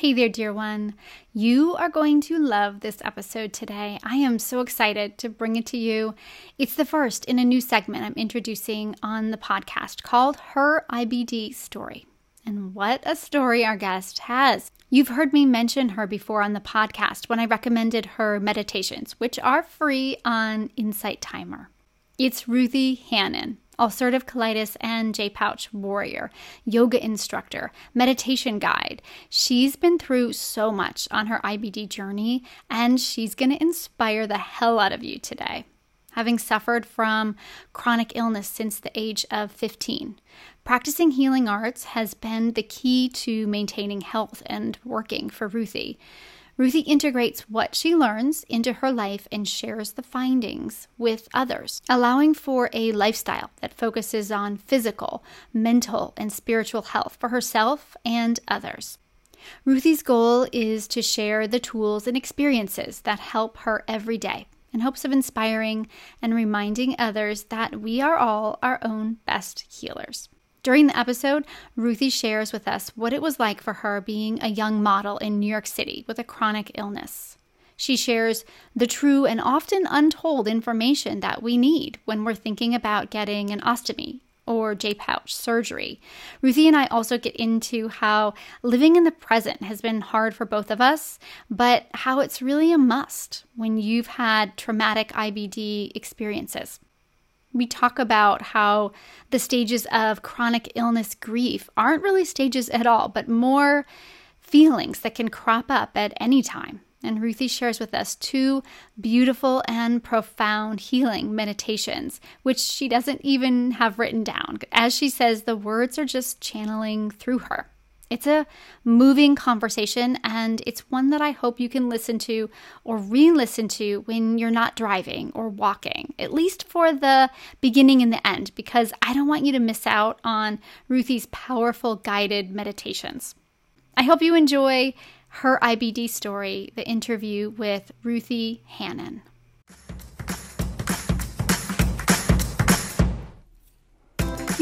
Hey there, dear one. You are going to love this episode today. I am so excited to bring it to you. It's the first in a new segment I'm introducing on the podcast called Her IBD Story. And what a story our guest has. You've heard me mention her before on the podcast when I recommended her meditations, which are free on Insight Timer. It's Ruthie Hanan ulcerative colitis and J Pouch warrior, yoga instructor, meditation guide. She's been through so much on her IBD journey, and she's going to inspire the hell out of you today. Having suffered from chronic illness since the age of 15, practicing healing arts has been the key to maintaining health and working for Ruthie. Ruthie integrates what she learns into her life and shares the findings with others, allowing for a lifestyle that focuses on physical, mental, and spiritual health for herself and others. Ruthie's goal is to share the tools and experiences that help her every day in hopes of inspiring and reminding others that we are all our own best healers. During the episode, Ruthie shares with us what it was like for her being a young model in New York City with a chronic illness. She shares the true and often untold information that we need when we're thinking about getting an ostomy or J pouch surgery. Ruthie and I also get into how living in the present has been hard for both of us, but how it's really a must when you've had traumatic IBD experiences. We talk about how the stages of chronic illness grief aren't really stages at all, but more feelings that can crop up at any time. And Ruthie shares with us two beautiful and profound healing meditations, which she doesn't even have written down. As she says, the words are just channeling through her. It's a moving conversation, and it's one that I hope you can listen to or re listen to when you're not driving or walking, at least for the beginning and the end, because I don't want you to miss out on Ruthie's powerful guided meditations. I hope you enjoy her IBD story, the interview with Ruthie Hanan.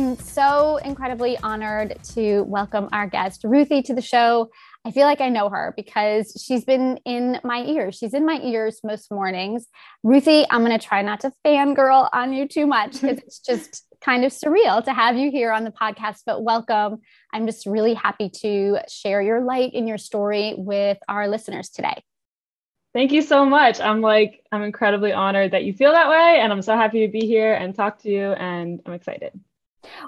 I'm so incredibly honored to welcome our guest, Ruthie, to the show. I feel like I know her because she's been in my ears. She's in my ears most mornings. Ruthie, I'm going to try not to fangirl on you too much because it's just kind of surreal to have you here on the podcast, but welcome. I'm just really happy to share your light and your story with our listeners today. Thank you so much. I'm like, I'm incredibly honored that you feel that way. And I'm so happy to be here and talk to you. And I'm excited.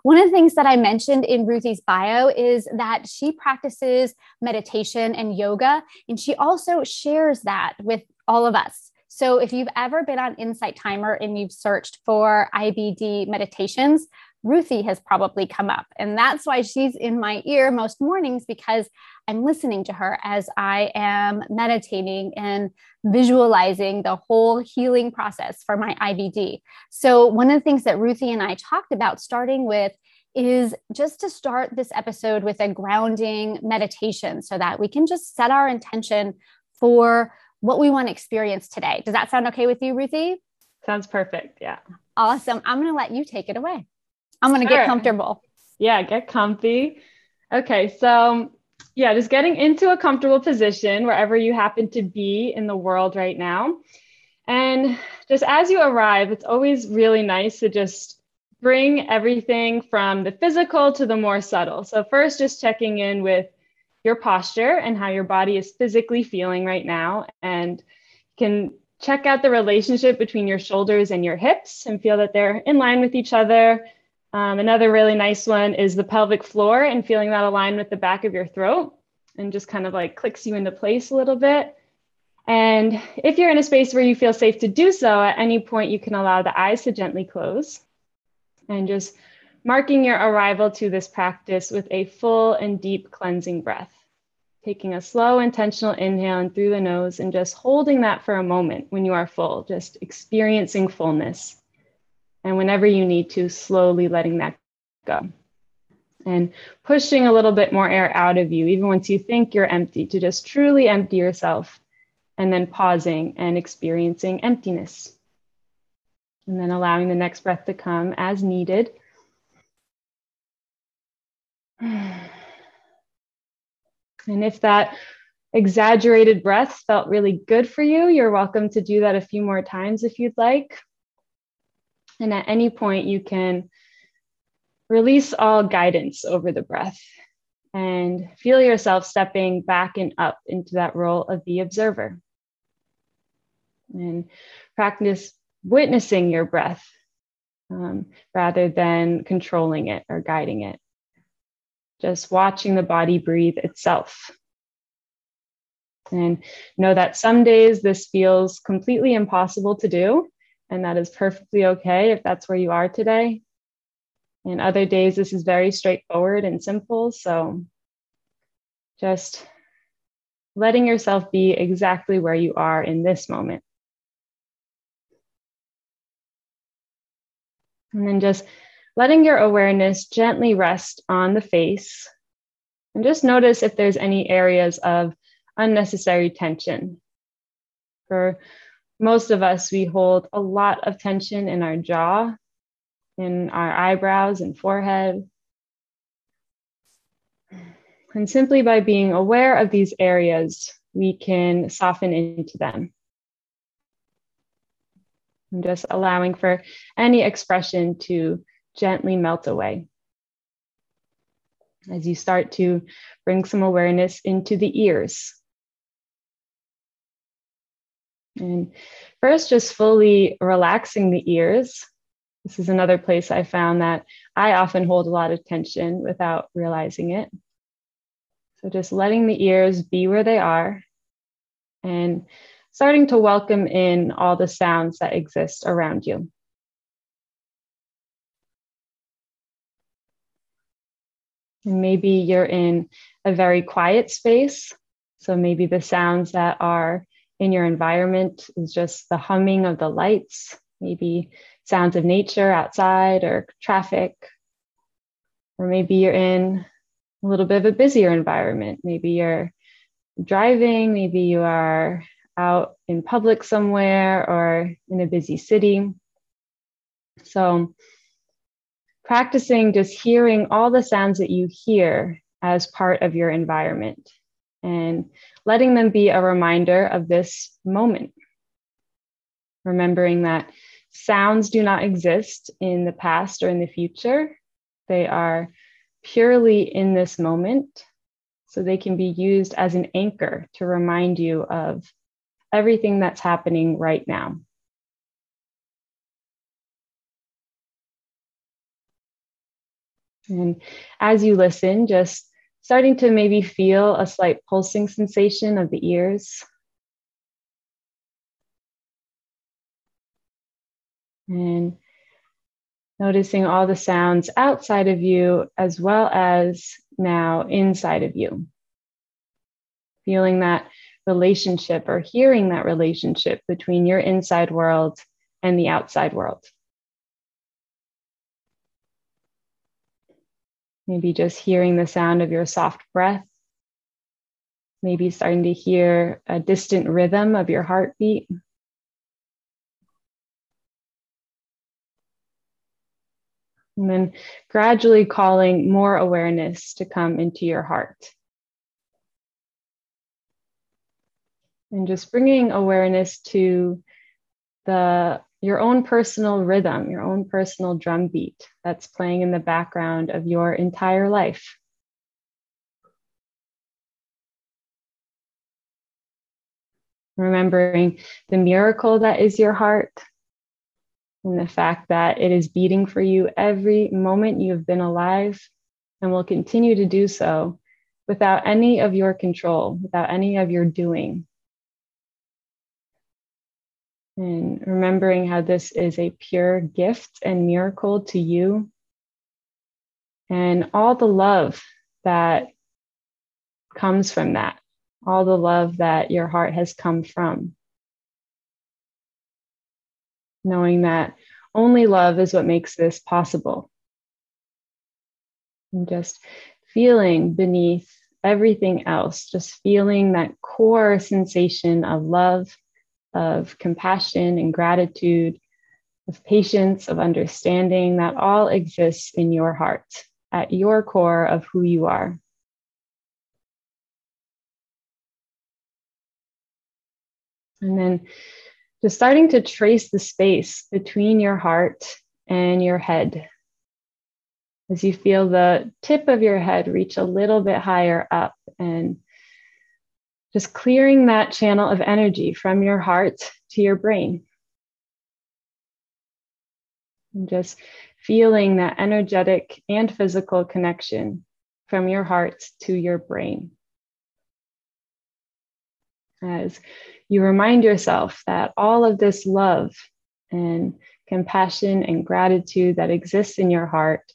One of the things that I mentioned in Ruthie's bio is that she practices meditation and yoga, and she also shares that with all of us. So if you've ever been on Insight Timer and you've searched for IBD meditations, Ruthie has probably come up. And that's why she's in my ear most mornings because I'm listening to her as I am meditating and visualizing the whole healing process for my IBD. So, one of the things that Ruthie and I talked about starting with is just to start this episode with a grounding meditation so that we can just set our intention for what we want to experience today. Does that sound okay with you, Ruthie? Sounds perfect. Yeah. Awesome. I'm going to let you take it away. I'm going to get comfortable. Yeah, get comfy. Okay, so yeah, just getting into a comfortable position wherever you happen to be in the world right now. And just as you arrive, it's always really nice to just bring everything from the physical to the more subtle. So, first, just checking in with your posture and how your body is physically feeling right now. And you can check out the relationship between your shoulders and your hips and feel that they're in line with each other Um, another really nice one is the pelvic floor and feeling that align with the back of your throat and just kind of like clicks you into place a little bit. And if you're in a space where you feel safe to do so, at any point you can allow the eyes to gently close and just marking your arrival to this practice with a full and deep cleansing breath. Taking a slow, intentional inhale in through the nose and just holding that for a moment when you are full, just experiencing fullness. And whenever you need to, slowly letting that go. And pushing a little bit more air out of you, even once you think you're empty, to just truly empty yourself and then pausing and experiencing emptiness. And then allowing the next breath to come as needed. And if that exaggerated breath felt really good for you, you're welcome to do that a few more times if you'd like. And at any point, you can release all guidance over the breath and feel yourself stepping back and up into that role of the observer. And practice witnessing your breath um, rather than controlling it or guiding it. Just watching the body breathe itself. And know that some days this feels completely impossible to do, and that is perfectly okay if that's where you are today. And other days, this is very straightforward and simple. So just letting yourself be exactly where you are in this moment. And then just letting your awareness gently rest on the face. And just notice if there's any areas of unnecessary tension. For most of us, we hold a lot of tension in our jaw in our eyebrows and forehead. And simply by being aware of these areas, we can soften into them. And just allowing for any expression to gently melt away. As you start to bring some awareness into the ears. And first, just fully relaxing the ears this is another place I found that I often hold a lot of tension without realizing it. So just letting the ears be where they are and starting to welcome in all the sounds that exist around you. And maybe you're in a very quiet space. So maybe the sounds that are in your environment is just the humming of the lights, maybe sounds of nature outside or traffic. Or maybe you're in a little bit of a busier environment. Maybe you're driving, maybe you are out in public somewhere or in a busy city. So, practicing just hearing all the sounds that you hear as part of your environment and letting them be a reminder of this moment. Remembering that sounds do not exist in the past or in the future. They are purely in this moment. So they can be used as an anchor to remind you of everything that's happening right now. And as you listen, just starting to maybe feel a slight pulsing sensation of the ears. And noticing all the sounds outside of you as well as now inside of you. Feeling that relationship or hearing that relationship between your inside world and the outside world. Maybe just hearing the sound of your soft breath. Maybe starting to hear a distant rhythm of your heartbeat. And then gradually calling more awareness to come into your heart. And just bringing awareness to the your own personal rhythm, your own personal drum beat that's playing in the background of your entire life. Remembering the miracle that is your heart and the fact that it is beating for you every moment you have been alive and will continue to do so without any of your control, without any of your doing. And remembering how this is a pure gift and miracle to you, and all the love that comes from that, all the love that your heart has come from. Knowing that only love is what makes this possible. And just feeling beneath everything else, just feeling that core sensation of love, of compassion and gratitude, of patience, of understanding that all exists in your heart, at your core of who you are. And then just starting to trace the space between your heart and your head. As you feel the tip of your head reach a little bit higher up and just clearing that channel of energy from your heart to your brain. And just feeling that energetic and physical connection from your heart to your brain. As you remind yourself that all of this love and compassion and gratitude that exists in your heart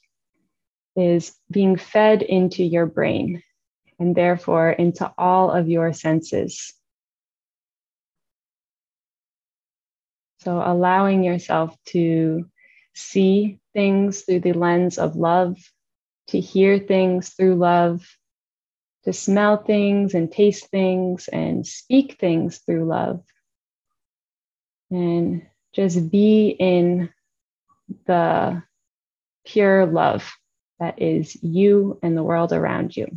is being fed into your brain and therefore into all of your senses. So, allowing yourself to see things through the lens of love, to hear things through love, to smell things and taste things and speak things through love. And just be in the pure love that is you and the world around you.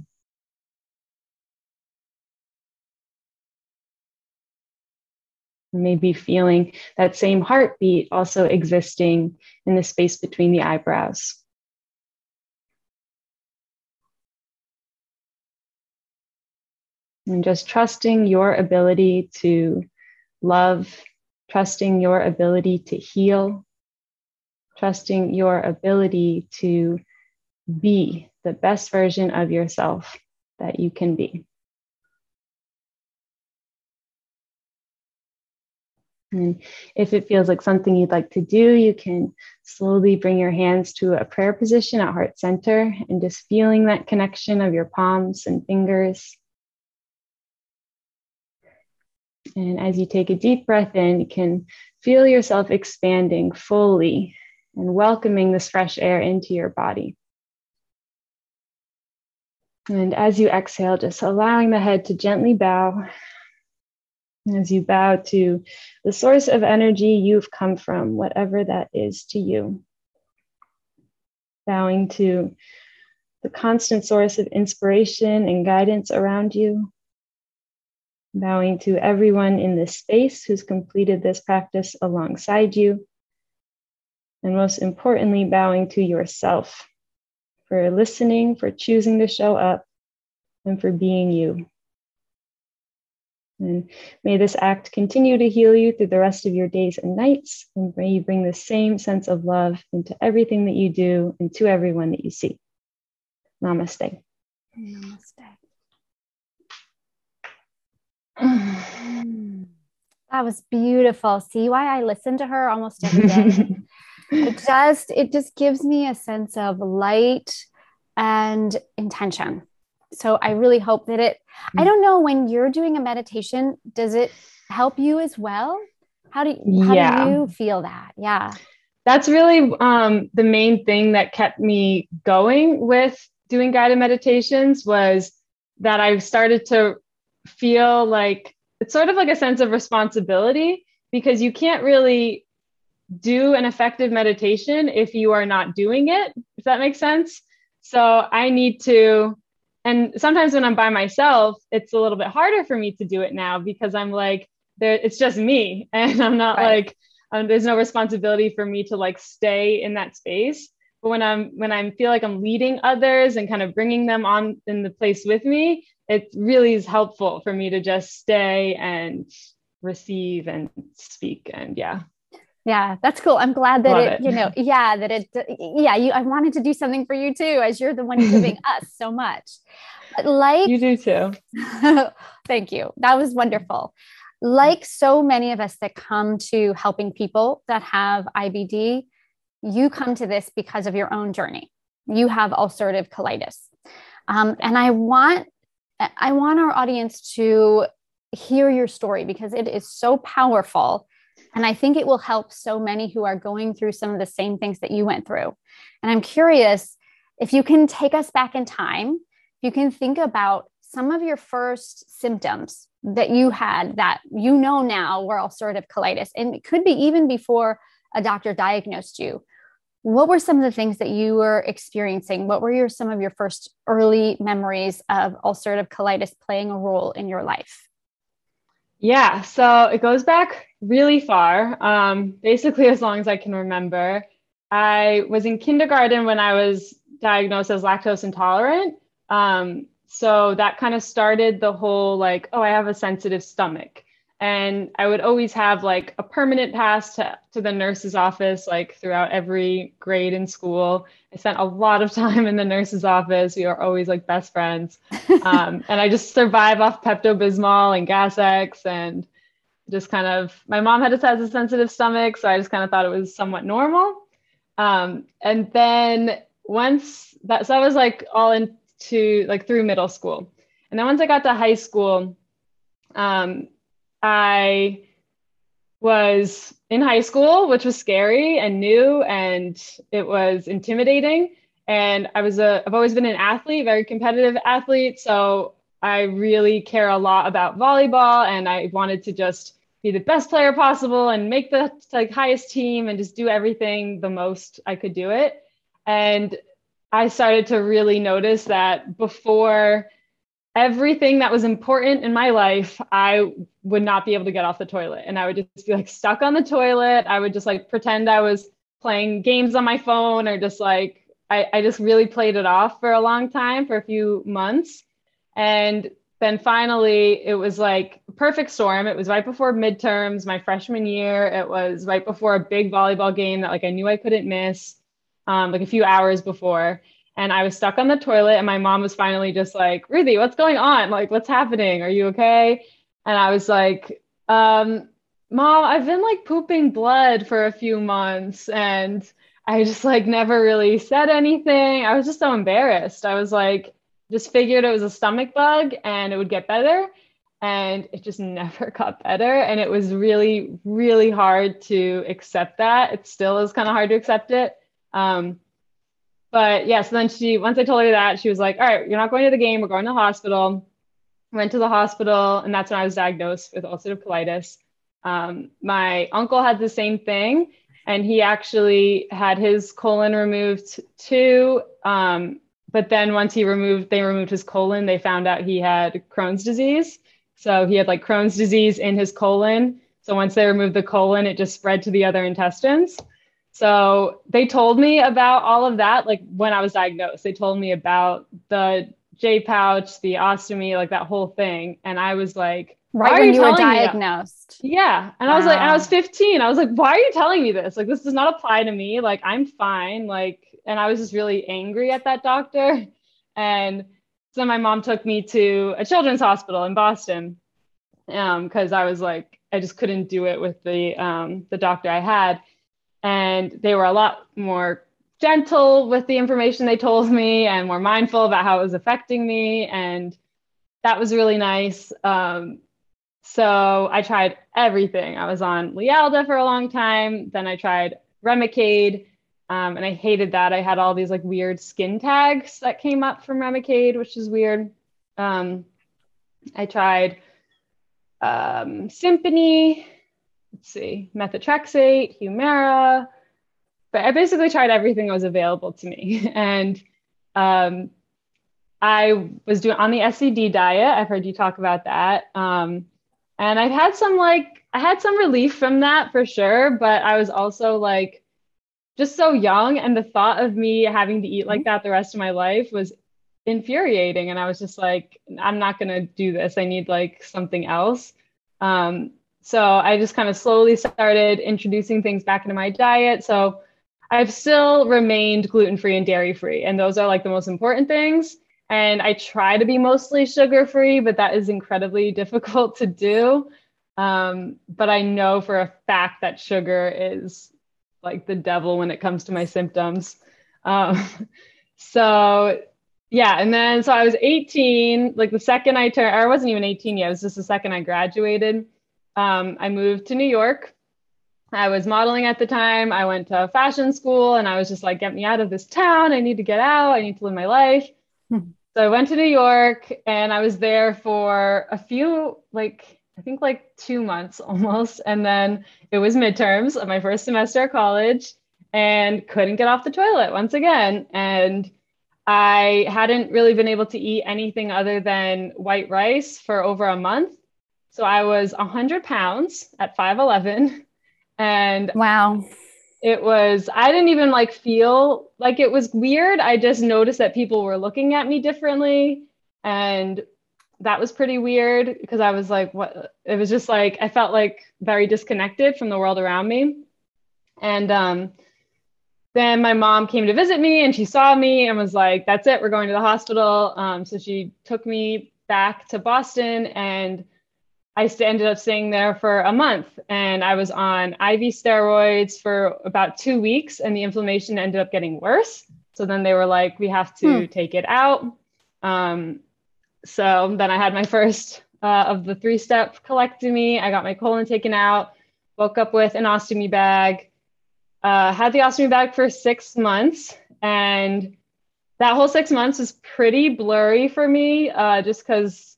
Maybe feeling that same heartbeat also existing in the space between the eyebrows. And just trusting your ability to love, trusting your ability to heal, trusting your ability to be the best version of yourself that you can be. And if it feels like something you'd like to do, you can slowly bring your hands to a prayer position at heart center and just feeling that connection of your palms and fingers. And as you take a deep breath in, you can feel yourself expanding fully and welcoming this fresh air into your body. And as you exhale, just allowing the head to gently bow. As you bow to the source of energy you've come from, whatever that is to you. Bowing to the constant source of inspiration and guidance around you. Bowing to everyone in this space who's completed this practice alongside you. And most importantly, bowing to yourself for listening, for choosing to show up, and for being you. And may this act continue to heal you through the rest of your days and nights. And may you bring the same sense of love into everything that you do and to everyone that you see. Namaste. Namaste. That was beautiful. See why I listen to her almost every day. it just it just gives me a sense of light and intention so i really hope that it i mm. don't know when you're doing a meditation does it help you as well how do you how yeah. do you feel that yeah that's really um, the main thing that kept me going with doing guided meditations was that i started to feel like it's sort of like a sense of responsibility because you can't really do an effective meditation if you are not doing it, if that makes sense. So I need to, and sometimes when I'm by myself, it's a little bit harder for me to do it now because I'm like, there, it's just me, and I'm not right. like, um, there's no responsibility for me to like stay in that space. But when I'm when I feel like I'm leading others and kind of bringing them on in the place with me, it really is helpful for me to just stay and receive and speak and yeah Yeah, that's cool. I'm glad that it, it, you know, yeah, that it, yeah, you, I wanted to do something for you too, as you're the one giving us so much. Like you do too. thank you. That was wonderful. Like so many of us that come to helping people that have IBD, you come to this because of your own journey. You have ulcerative colitis. Um, and I want I want our audience to hear your story because it is so powerful. And I think it will help so many who are going through some of the same things that you went through. And I'm curious if you can take us back in time, you can think about some of your first symptoms that you had that you know now were ulcerative colitis. And it could be even before a doctor diagnosed you what were some of the things that you were experiencing? What were your some of your first early memories of ulcerative colitis playing a role in your life? Yeah, so it goes back really far, um, basically as long as I can remember. I was in kindergarten when I was diagnosed as lactose intolerant. Um, so that kind of started the whole like, oh, I have a sensitive stomach and i would always have like a permanent pass to, to the nurse's office like throughout every grade in school. I spent a lot of time in the nurse's office. We were always like best friends. Um, and i just survive off pepto-bismol and gas x and just kind of my mom had a, has a sensitive stomach so i just kind of thought it was somewhat normal. Um, and then once that so i was like all into like through middle school. And then once i got to high school um, I was in high school, which was scary and new and it was intimidating. And I was a, I've always been an athlete, very competitive athlete. So I really care a lot about volleyball and I wanted to just be the best player possible and make the like highest team and just do everything the most I could do it. And I started to really notice that before everything that was important in my life, I would not be able to get off the toilet. And I would just be like stuck on the toilet. I would just like pretend I was playing games on my phone or just like, I, I just really played it off for a long time, for a few months. And then finally, it was like perfect storm. It was right before midterms, my freshman year. It was right before a big volleyball game that like I knew I couldn't miss, um, like a few hours before and I was stuck on the toilet and my mom was finally just like, Ruthie, what's going on? Like, what's happening? Are you okay? And I was like, um, mom, I've been like pooping blood for a few months and I just like never really said anything. I was just so embarrassed. I was like, just figured it was a stomach bug and it would get better. And it just never got better. And it was really, really hard to accept that. It still is kind of hard to accept it. Um, but yeah, so then she, once I told her that, she was like, all right, you're not going to the game. We're going to the hospital. Went to the hospital, and that's when I was diagnosed with ulcerative colitis. Um, my uncle had the same thing, and he actually had his colon removed too. Um, but then once he removed, they removed his colon, they found out he had Crohn's disease. So he had like Crohn's disease in his colon. So once they removed the colon, it just spread to the other intestines. So they told me about all of that, like when I was diagnosed. They told me about the J pouch, the ostomy, like that whole thing. And I was like, right when you, you were diagnosed. Yeah. And wow. I was like, and I was 15. I was like, why are you telling me this? Like, this does not apply to me. Like, I'm fine. Like, and I was just really angry at that doctor. And so my mom took me to a children's hospital in Boston because um, I was like, I just couldn't do it with the um, the doctor I had and they were a lot more gentle with the information they told me and more mindful about how it was affecting me. And that was really nice. Um, so i tried everything. I was on lialda for a long time. Then i tried remicade. Um, and i hated that. I had all these like weird skin tags that came up from remicade which is weird. Um, i tried um, Simponi let's see, methotrexate, Humira. But I basically tried everything that was available to me. And um, I was doing on the SCD diet. I've heard you talk about that. Um, and I've had some like, I had some relief from that for sure. But I was also like, just so young. And the thought of me having to eat like that the rest of my life was infuriating. And I was just like, I'm not going to do this. I need like something else. Um, so I just kind of slowly started introducing things back into my diet. So I've still remained gluten free and dairy free. And those are like the most important things. And I try to be mostly sugar free, but that is incredibly difficult to do. Um, but I know for a fact that sugar is like the devil when it comes to my symptoms. Um, so yeah, and then so I was 18, like the second I turned, I wasn't even 18 yet, it was just the second I graduated. Um, I moved to New York. I was modeling at the time. I went to fashion school and I was just like, get me out of this town. I need to get out. I need to live my life. Hmm. So I went to New York and I was there for a few, like, I think like two months almost. And then it was midterms of my first semester of college and couldn't get off the toilet once again. And I hadn't really been able to eat anything other than white rice for over a month. So I was 100 pounds at 5'11. And wow. It was, I didn't even like feel like it was weird. I just noticed that people were looking at me differently. And that was pretty weird because I was like, what? It was just like, I felt like very disconnected from the world around me. And um, then my mom came to visit me and she saw me and was like, that's it, we're going to the hospital. Um, so she took me back to Boston and I ended up staying there for a month and I was on IV steroids for about two weeks and the inflammation ended up getting worse. So then they were like, we have to hmm. take it out. Um, so then I had my first uh, of the three step colectomy. I got my colon taken out, woke up with an ostomy bag, uh, had the ostomy bag for six months. And that whole six months was pretty blurry for me uh, just because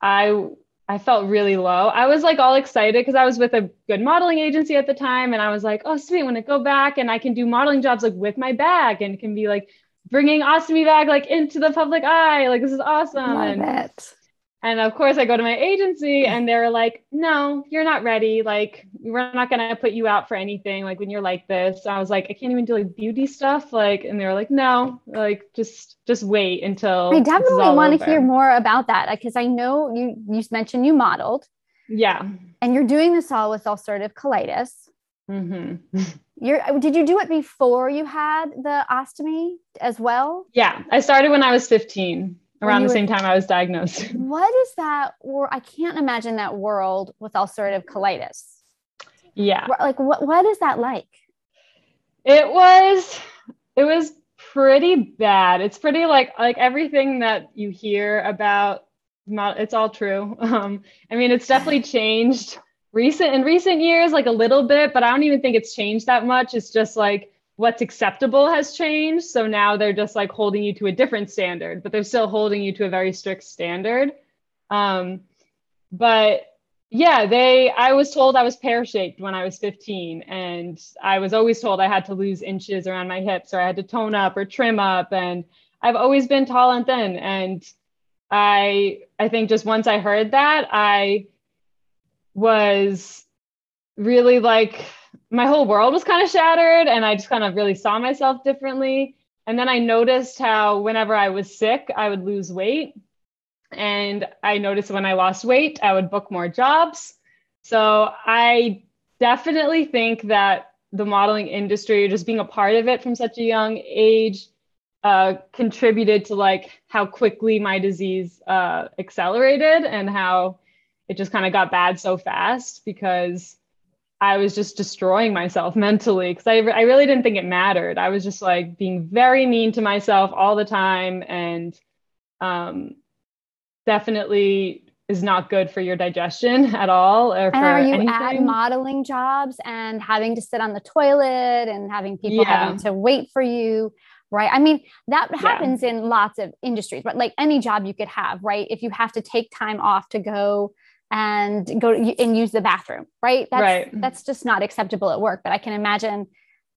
I I felt really low. I was like all excited because I was with a good modeling agency at the time. And I was like, oh, sweet, when I go back and I can do modeling jobs like with my bag and can be like bringing ostomy bag like into the public eye. Like, this is awesome. Love and, it. And of course, I go to my agency and they're like, no, you're not ready. Like, we're not going to put you out for anything. Like, when you're like this, I was like, I can't even do like beauty stuff. Like, and they're like, no, like, just just wait until I definitely want to hear more about that because I know you you mentioned you modeled. Yeah. And you're doing this all with ulcerative colitis. Mm-hmm. You're did you do it before you had the ostomy as well? Yeah. I started when I was 15, around the same time I was diagnosed. What is that or I can't imagine that world with ulcerative colitis. Yeah. Like what what is that like? It was it was pretty bad. It's pretty like like everything that you hear about not it's all true. Um, I mean, it's definitely changed recent in recent years, like a little bit, but I don't even think it's changed that much. It's just like what's acceptable has changed. So now they're just like holding you to a different standard, but they're still holding you to a very strict standard. Um, but yeah, they I was told I was pear-shaped when I was 15 and I was always told I had to lose inches around my hips or I had to tone up or trim up and I've always been tall and thin and I I think just once I heard that I was really like my whole world was kind of shattered and I just kind of really saw myself differently and then I noticed how whenever I was sick I would lose weight and I noticed when I lost weight, I would book more jobs. So I definitely think that the modeling industry, just being a part of it from such a young age, uh, contributed to like how quickly my disease uh, accelerated and how it just kind of got bad so fast because I was just destroying myself mentally because I, I really didn't think it mattered. I was just like being very mean to myself all the time and um, definitely is not good for your digestion at all or and are you anything. at modeling jobs and having to sit on the toilet and having people yeah. having to wait for you right i mean that happens yeah. in lots of industries but like any job you could have right if you have to take time off to go and go and use the bathroom right that's right. that's just not acceptable at work but i can imagine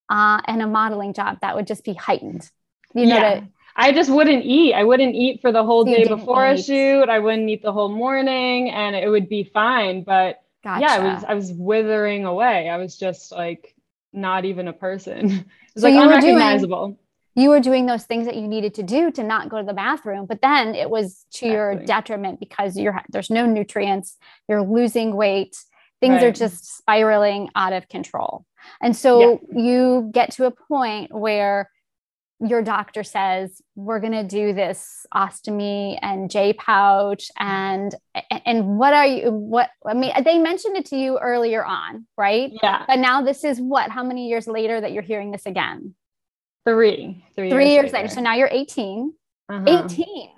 uh in a modeling job that would just be heightened you know yeah. to I just wouldn't eat. I wouldn't eat for the whole day before eat. a shoot. I wouldn't eat the whole morning and it would be fine. But gotcha. yeah, I was I was withering away. I was just like not even a person. It was so like unrecognizable. Doing, you were doing those things that you needed to do to not go to the bathroom, but then it was to exactly. your detriment because you're there's no nutrients, you're losing weight, things right. are just spiraling out of control. And so yeah. you get to a point where your doctor says we're going to do this ostomy and J pouch and and what are you what I mean they mentioned it to you earlier on, right? Yeah. But now this is what how many years later that you're hearing this again? Three. Three, Three years, years later. later. So now you're 18. Uh-huh. 18.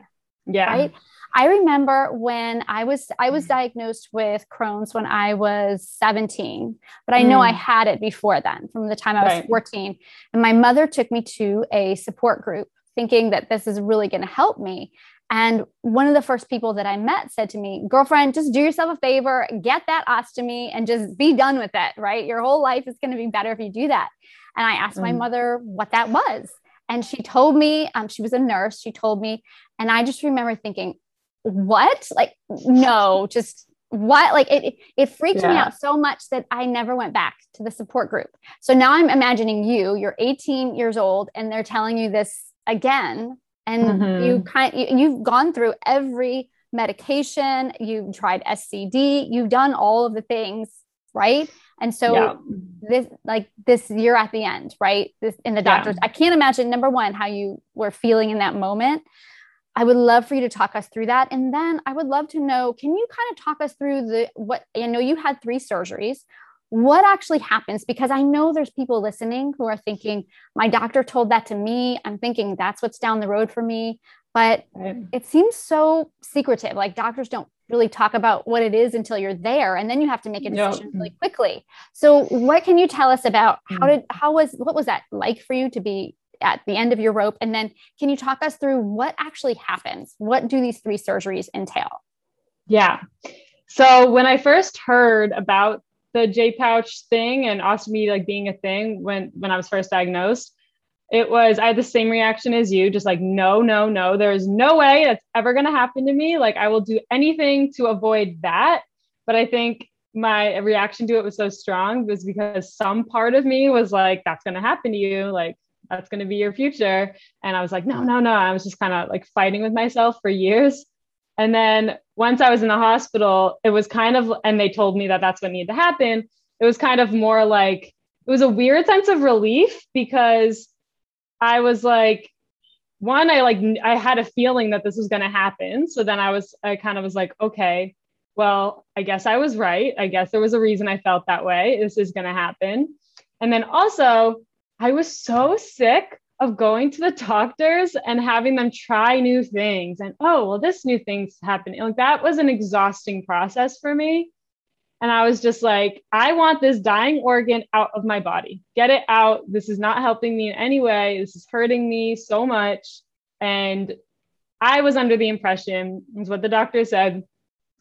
Yeah. Right? I remember when I was I was diagnosed with Crohn's when I was 17, but I know mm. I had it before then from the time I was right. 14. And my mother took me to a support group thinking that this is really going to help me. And one of the first people that I met said to me, girlfriend, just do yourself a favor, get that ostomy and just be done with it, right? Your whole life is going to be better if you do that. And I asked mm. my mother what that was. And she told me, um, she was a nurse. She told me, and I just remember thinking, what? Like, no, just what? Like, it, it freaked yeah. me out so much that I never went back to the support group. So now I'm imagining you, you're 18 years old, and they're telling you this again. And mm-hmm. you kind you, you've gone through every medication, you've tried SCD, you've done all of the things, right? And so yeah. this like this you're at the end, right? This in the doctors. Yeah. I can't imagine number one how you were feeling in that moment. I would love for you to talk us through that. And then I would love to know can you kind of talk us through the what I know you had three surgeries. What actually happens? Because I know there's people listening who are thinking, my doctor told that to me. I'm thinking that's what's down the road for me. But right. it seems so secretive. Like doctors don't really talk about what it is until you're there. And then you have to make a decision really quickly. So what can you tell us about how mm. did how was what was that like for you to be at the end of your rope? And then can you talk us through what actually happens? What do these three surgeries entail? Yeah. So when I first heard about the J pouch thing and ostomy like being a thing when when I was first diagnosed, it was I had the same reaction as you, just like no, no, no. There is no way that's ever going to happen to me. Like I will do anything to avoid that. But I think my reaction to it was so strong was because some part of me was like, that's going to happen to you. Like that's going to be your future. And I was like, no, no, no. I was just kind of like fighting with myself for years. And then once I was in the hospital, it was kind of, and they told me that that's what needed to happen. It was kind of more like, it was a weird sense of relief because I was like, one, I like, I had a feeling that this was going to happen. So then I was, I kind of was like, okay, well, I guess I was right. I guess there was a reason I felt that way. This is going to happen. And then also, I was so sick of going to the doctors and having them try new things and oh well this new thing's happening like that was an exhausting process for me and i was just like i want this dying organ out of my body get it out this is not helping me in any way this is hurting me so much and i was under the impression is what the doctor said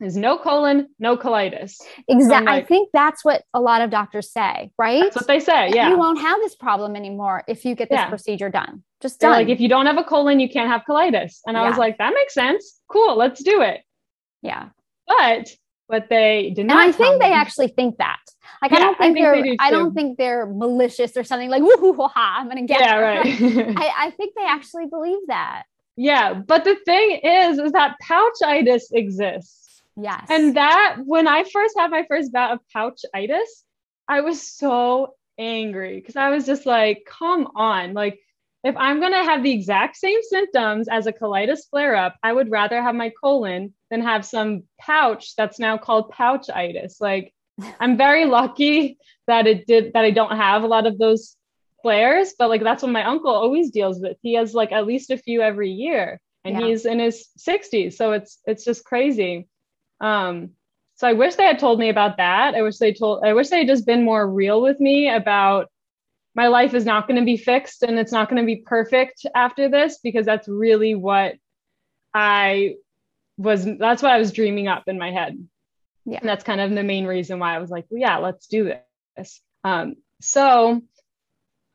is no colon, no colitis. Exactly. Like, I think that's what a lot of doctors say, right? That's what they say. Yeah. You won't have this problem anymore if you get this yeah. procedure done. Just done. like, if you don't have a colon, you can't have colitis. And I yeah. was like, that makes sense. Cool. Let's do it. Yeah. But what they did not. And I think they actually think that. Like yeah, I don't think, I think they're. They I don't think they're malicious or something like woohoo ha. I'm gonna get. Yeah, right. I, I think they actually believe that. Yeah, but the thing is, is that pouchitis exists. Yes. And that when I first had my first bout of pouchitis, I was so angry because I was just like, come on. Like, if I'm going to have the exact same symptoms as a colitis flare up, I would rather have my colon than have some pouch that's now called pouchitis. Like, I'm very lucky that it did that I don't have a lot of those flares, but like that's what my uncle always deals with. He has like at least a few every year and yeah. he's in his 60s. So it's it's just crazy. Um, so I wish they had told me about that. I wish they told, I wish they had just been more real with me about my life is not going to be fixed and it's not going to be perfect after this because that's really what I was, that's what I was dreaming up in my head. Yeah. And that's kind of the main reason why I was like, well, yeah, let's do this. Um, so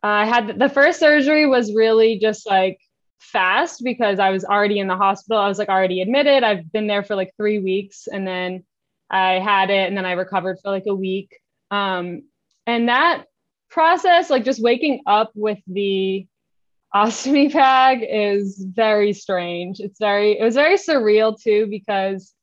I had the first surgery was really just like fast because I was already in the hospital. I was like already admitted. I've been there for like three weeks and then I had it and then I recovered for like a week. Um, and that process, like just waking up with the ostomy bag is very strange. It's very, it was very surreal too because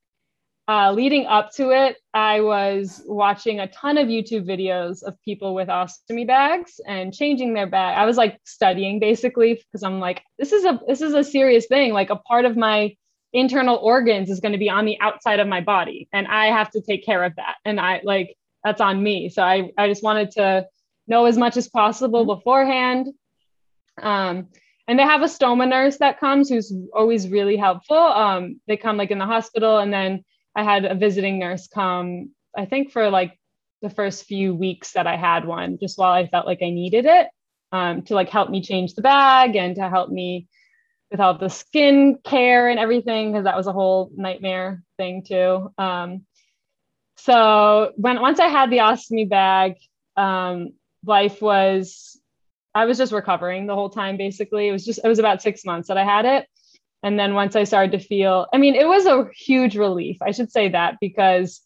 uh, leading up to it, I was watching a ton of YouTube videos of people with ostomy bags and changing their bag. I was like studying basically because I'm like, this is a this is a serious thing. Like a part of my internal organs is going to be on the outside of my body, and I have to take care of that. And I like that's on me. So I I just wanted to know as much as possible mm-hmm. beforehand. Um, and they have a stoma nurse that comes who's always really helpful. Um, they come like in the hospital and then I had a visiting nurse come, I think for like the first few weeks that I had one, just while I felt like I needed it um, to like help me change the bag and to help me with all the skin care and everything, because that was a whole nightmare thing too. Um, so when once I had the ostomy bag, um, life was I was just recovering the whole time basically. It was just it was about six months that I had it. And then once I started to feel, I mean, it was a huge relief. I should say that because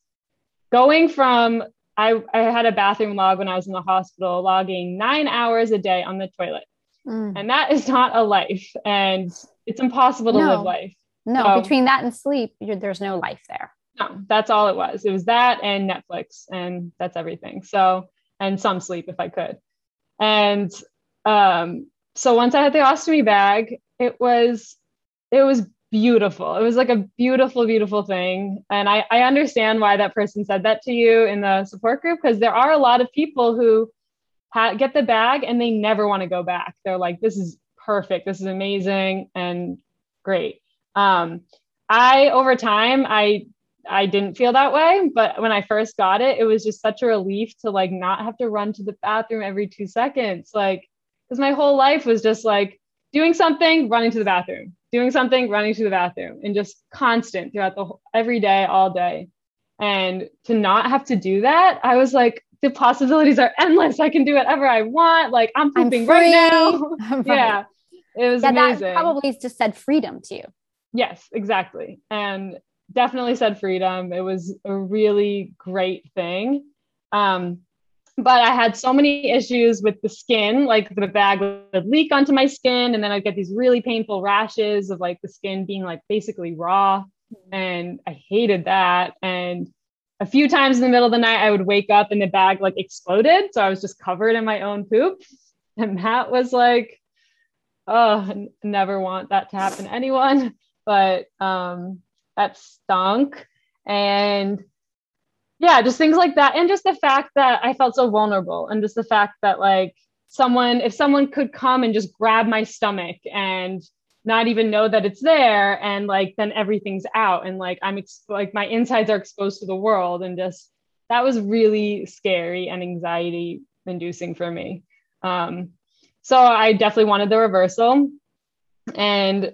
going from, I, I had a bathroom log when I was in the hospital, logging nine hours a day on the toilet. Mm. And that is not a life. And it's impossible to no. live life. No, so, between that and sleep, there's no life there. No, that's all it was. It was that and Netflix, and that's everything. So, and some sleep if I could. And um, so once I had the ostomy bag, it was it was beautiful. It was like a beautiful, beautiful thing. And I, I understand why that person said that to you in the support group because there are a lot of people who ha- get the bag and they never want to go back. They're like, this is perfect. This is amazing and great. Um, I, over time, I, I didn't feel that way, but when I first got it, it was just such a relief to like not have to run to the bathroom every two seconds. Like, because my whole life was just like doing something, running to the bathroom, doing something, running to the bathroom, and just constant throughout the whole, every day, all day. And to not have to do that, I was like, the possibilities are endless. I can do whatever I want. Like I'm pooping right now. right. Yeah. It was yeah, amazing. That probably just said freedom to you. Yes, exactly. And definitely said freedom. It was a really great thing. Um, but I had so many issues with the skin, like the bag would leak onto my skin, and then I'd get these really painful rashes of like the skin being like basically raw. And I hated that. And a few times in the middle of the night, I would wake up and the bag like exploded. So I was just covered in my own poop. And that was like, oh, never want that to happen to anyone. But um, that stunk. And yeah just things like that. And just the fact that i felt so vulnerable and just the fact that like someone if someone could come and just grab my stomach and not even know that it's there and like then everything's out and like i'm ex- like my insides are exposed to the world and just that was really scary and anxiety inducing for me. Um, so i definitely wanted the reversal. And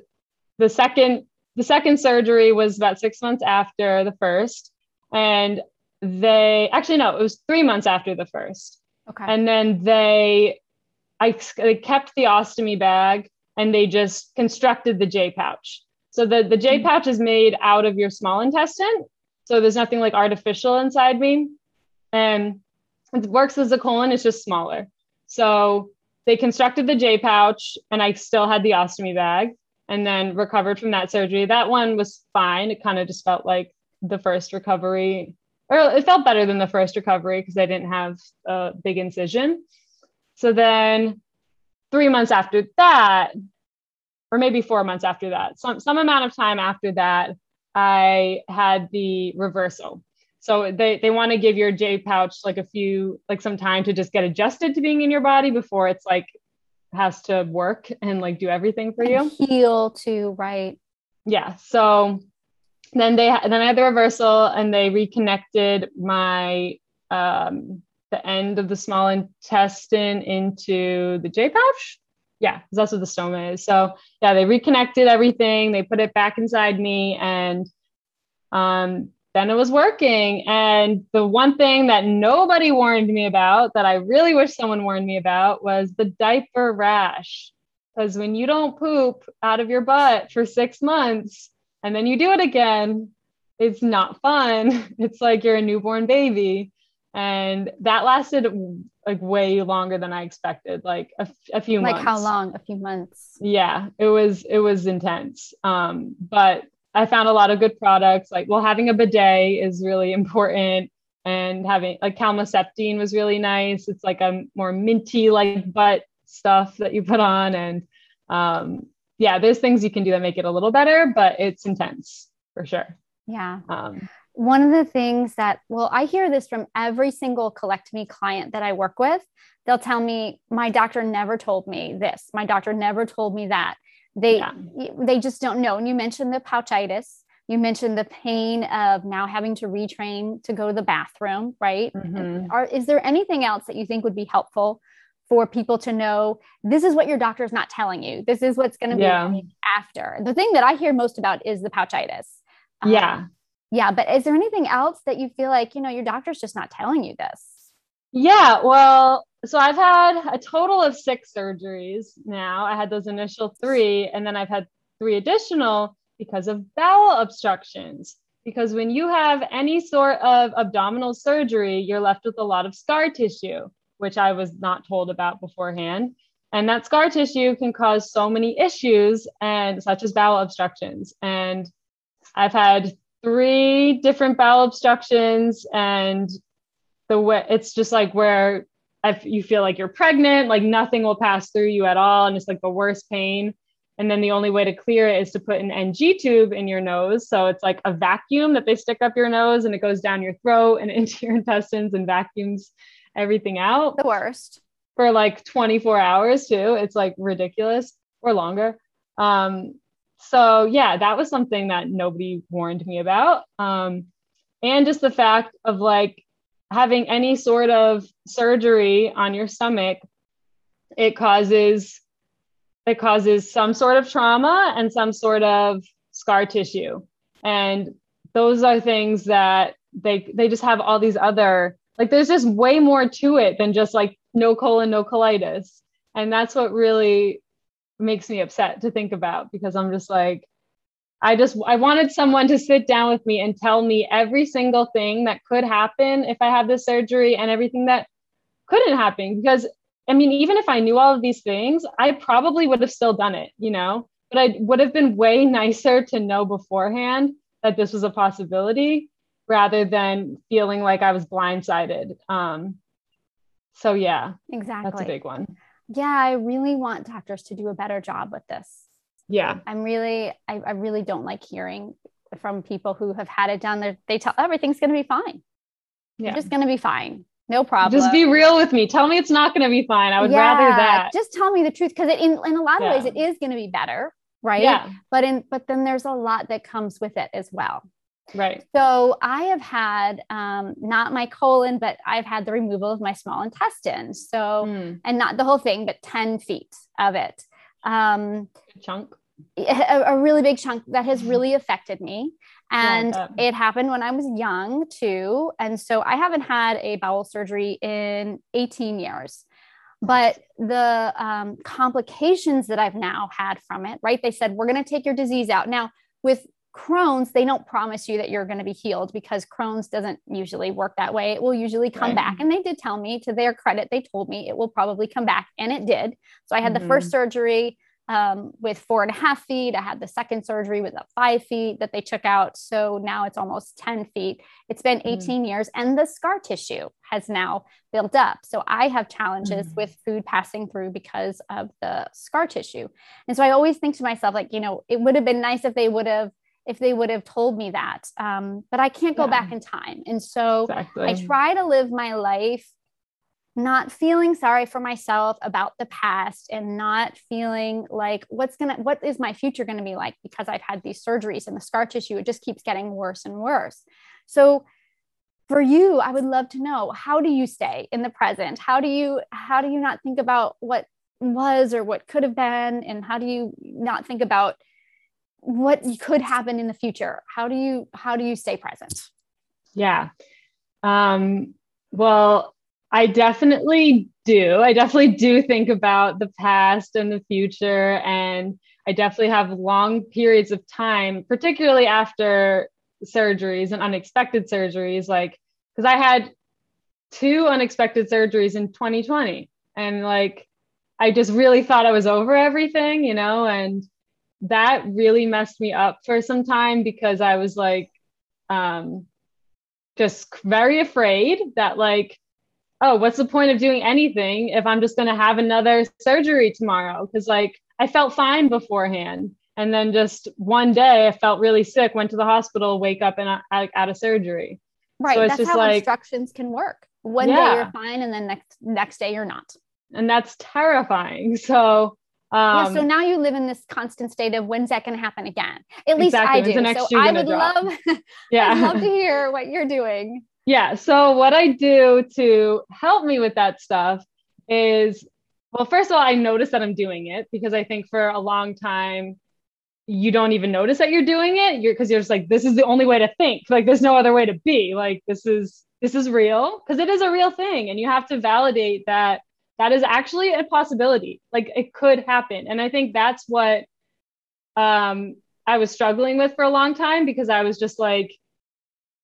the second the second surgery was about six months after the first and they actually no, it was three months after the first. Okay. And then they, I they kept the ostomy bag and they just constructed the J pouch. So the the J mm-hmm. pouch is made out of your small intestine. So there's nothing like artificial inside me, and it works as a colon. It's just smaller. So they constructed the J pouch, and I still had the ostomy bag, and then recovered from that surgery. That one was fine. It kind of just felt like the first recovery or it felt better than the first recovery because I didn't have a big incision. So then three months after that, or maybe four months after that, some, some amount of time after that, I had the reversal. So they, they want to give your J pouch like a few, like some time to just get adjusted to being in your body before it's like has to work and like do everything for you. Heal to right. Yeah. So then they then I had the reversal and they reconnected my um, the end of the small intestine into the J pouch. Yeah, that's what the stoma is. So yeah, they reconnected everything. They put it back inside me, and um, then it was working. And the one thing that nobody warned me about that I really wish someone warned me about was the diaper rash. Because when you don't poop out of your butt for six months, and then you do it again it's not fun. It's like you're a newborn baby. And that lasted like way longer than i expected like a, a few like months. Like how long? A few months. Yeah it was it was intense. Um but I found a lot of good products. Like, well, having a bidet is really important, and having like calmoseptine was really nice. It's like a more minty like butt stuff that you put on, and um, yeah, there's things you can do that make it a little better, but it's intense for sure. Yeah. Um, one of the things that, well, I hear this from every single colectomy client that I work with. They'll tell me, my doctor never told me this. My doctor never told me that. They, yeah. they just don't know. And you mentioned the pouchitis. You mentioned the pain of now having to retrain to go to the bathroom, right? Mm-hmm. Are, is there anything else that you think would be helpful for people to know this is what your doctor is not telling you. This is what's going to be yeah. after. The thing that I hear most about is the pouchitis. Yeah. Um, yeah. But is there anything else that you feel like, you know, your doctor's just not telling you this? Yeah. Well, so I've had a total of six surgeries now. I had those initial three, and then I've had three additional because of bowel obstructions. Because when you have any sort of abdominal surgery, you're left with a lot of scar tissue which I was not told about beforehand. And that scar tissue can cause so many issues and such as bowel obstructions. And I've had three different bowel obstructions and the way it's just like where if you feel like you're pregnant, like nothing will pass through you at all. And it's like the worst pain. And then the only way to clear it is to put an NG tube in your nose. So it's like a vacuum that they stick up your nose and it goes down your throat and into your intestines and vacuums everything out. The worst. For like 24 hours too. It's like ridiculous or longer. Um, so yeah, that was something that nobody warned me about. Um, and just the fact of like having any sort of surgery on your stomach, it causes it causes some sort of trauma and some sort of scar tissue. And those are things that they they just have all these other like there's just way more to it than just like no colon, no colitis. And that's what really makes me upset to think about because I'm just like, I just I wanted someone to sit down with me and tell me every single thing that could happen if I had this surgery and everything that couldn't happen because I mean even if I knew all of these things I probably would have still done it you know but I would have been way nicer to know beforehand that this was a possibility rather than feeling like I was blindsided. Um, so yeah, exactly. That's a big one. Yeah, I really want doctors to do a better job with this. Yeah. I'm really, I, I really don't like hearing from people who have had it done. They, they tell everything's going to be fine. Yeah. You're just going to be fine. No problem. Just be real with me. Tell me it's not going to be fine. I would yeah, rather that. Just tell me the truth because in, in a lot of yeah. ways it is going to be better, right? Yeah. But in but then there's a lot that comes with it as well. Right. So I have had um, not my colon, but I've had the removal of my small intestine. So, mm. and not the whole thing, but 10 feet of it. Um, chunk. A, a, really big chunk that has really affected me. And yeah, it happened when I was young too. And so I haven't had a bowel surgery in 18 years. But the um, complications that I've now had from it, right? They said, we're going to take your disease out. Now, with Crohn's, they don't promise you that you're going to be healed because Crohn's doesn't usually work that way. It will usually come right. back. And they did tell me, to their credit, they told me it will probably come back. And it did. So I had mm-hmm. the first surgery um, with four and a half feet. I had the second surgery with a five feet that they took out. So now it's almost 10 feet. It's been mm-hmm. 18 mm-hmm. years, and the scar tissue has now built up. So I have challenges mm-hmm. with food passing through because of the scar tissue. And so I always think to myself, like, you know, it would have been nice if they would have if they would have told me that. Um, but I can't go yeah. back in time. And so exactly. I try to live my life not feeling sorry for myself about the past and not feeling like what's gonna what is my future gonna be like because I've had these surgeries and the scar tissue it just keeps getting worse and worse. So for you, I would love to know how do you stay in the present? How do you how do you not think about what was or what could have been and how do you not think about what could happen in the future how do you how do you stay present yeah um well i definitely do. I definitely do think about the past and the future and i definitely have long periods of time particularly after surgeries and unexpected surgeries like because i had two unexpected surgeries in 2020 and like i just really thought i was over everything you know and that really messed me up for some time because I was like, um, just very afraid that like, oh, what's the point of doing anything if I'm just going to have another surgery tomorrow? Because like I felt fine beforehand. And then just one day I felt really sick, went to the hospital, wake up and out, out of surgery. Right. So That's just how like, obstructions can work. One yeah. day you're fine and then next next day you're not. And that's terrifying. So um, yeah, so now you live in this constant state of when's that going to happen again? At least exactly. I do. So I would drop? love, yeah, I'd love to hear what you're doing. Yeah. So what I do to help me with that stuff is, well, first of all, I notice that I'm doing it because I think for a long time you don't even notice that you're doing it. You're because you're just like, this is the only way to think. Like, there's no other way to be. Like, this is this is real because it is a real thing, and you have to validate that that is actually a possibility like it could happen and i think that's what um i was struggling with for a long time because i was just like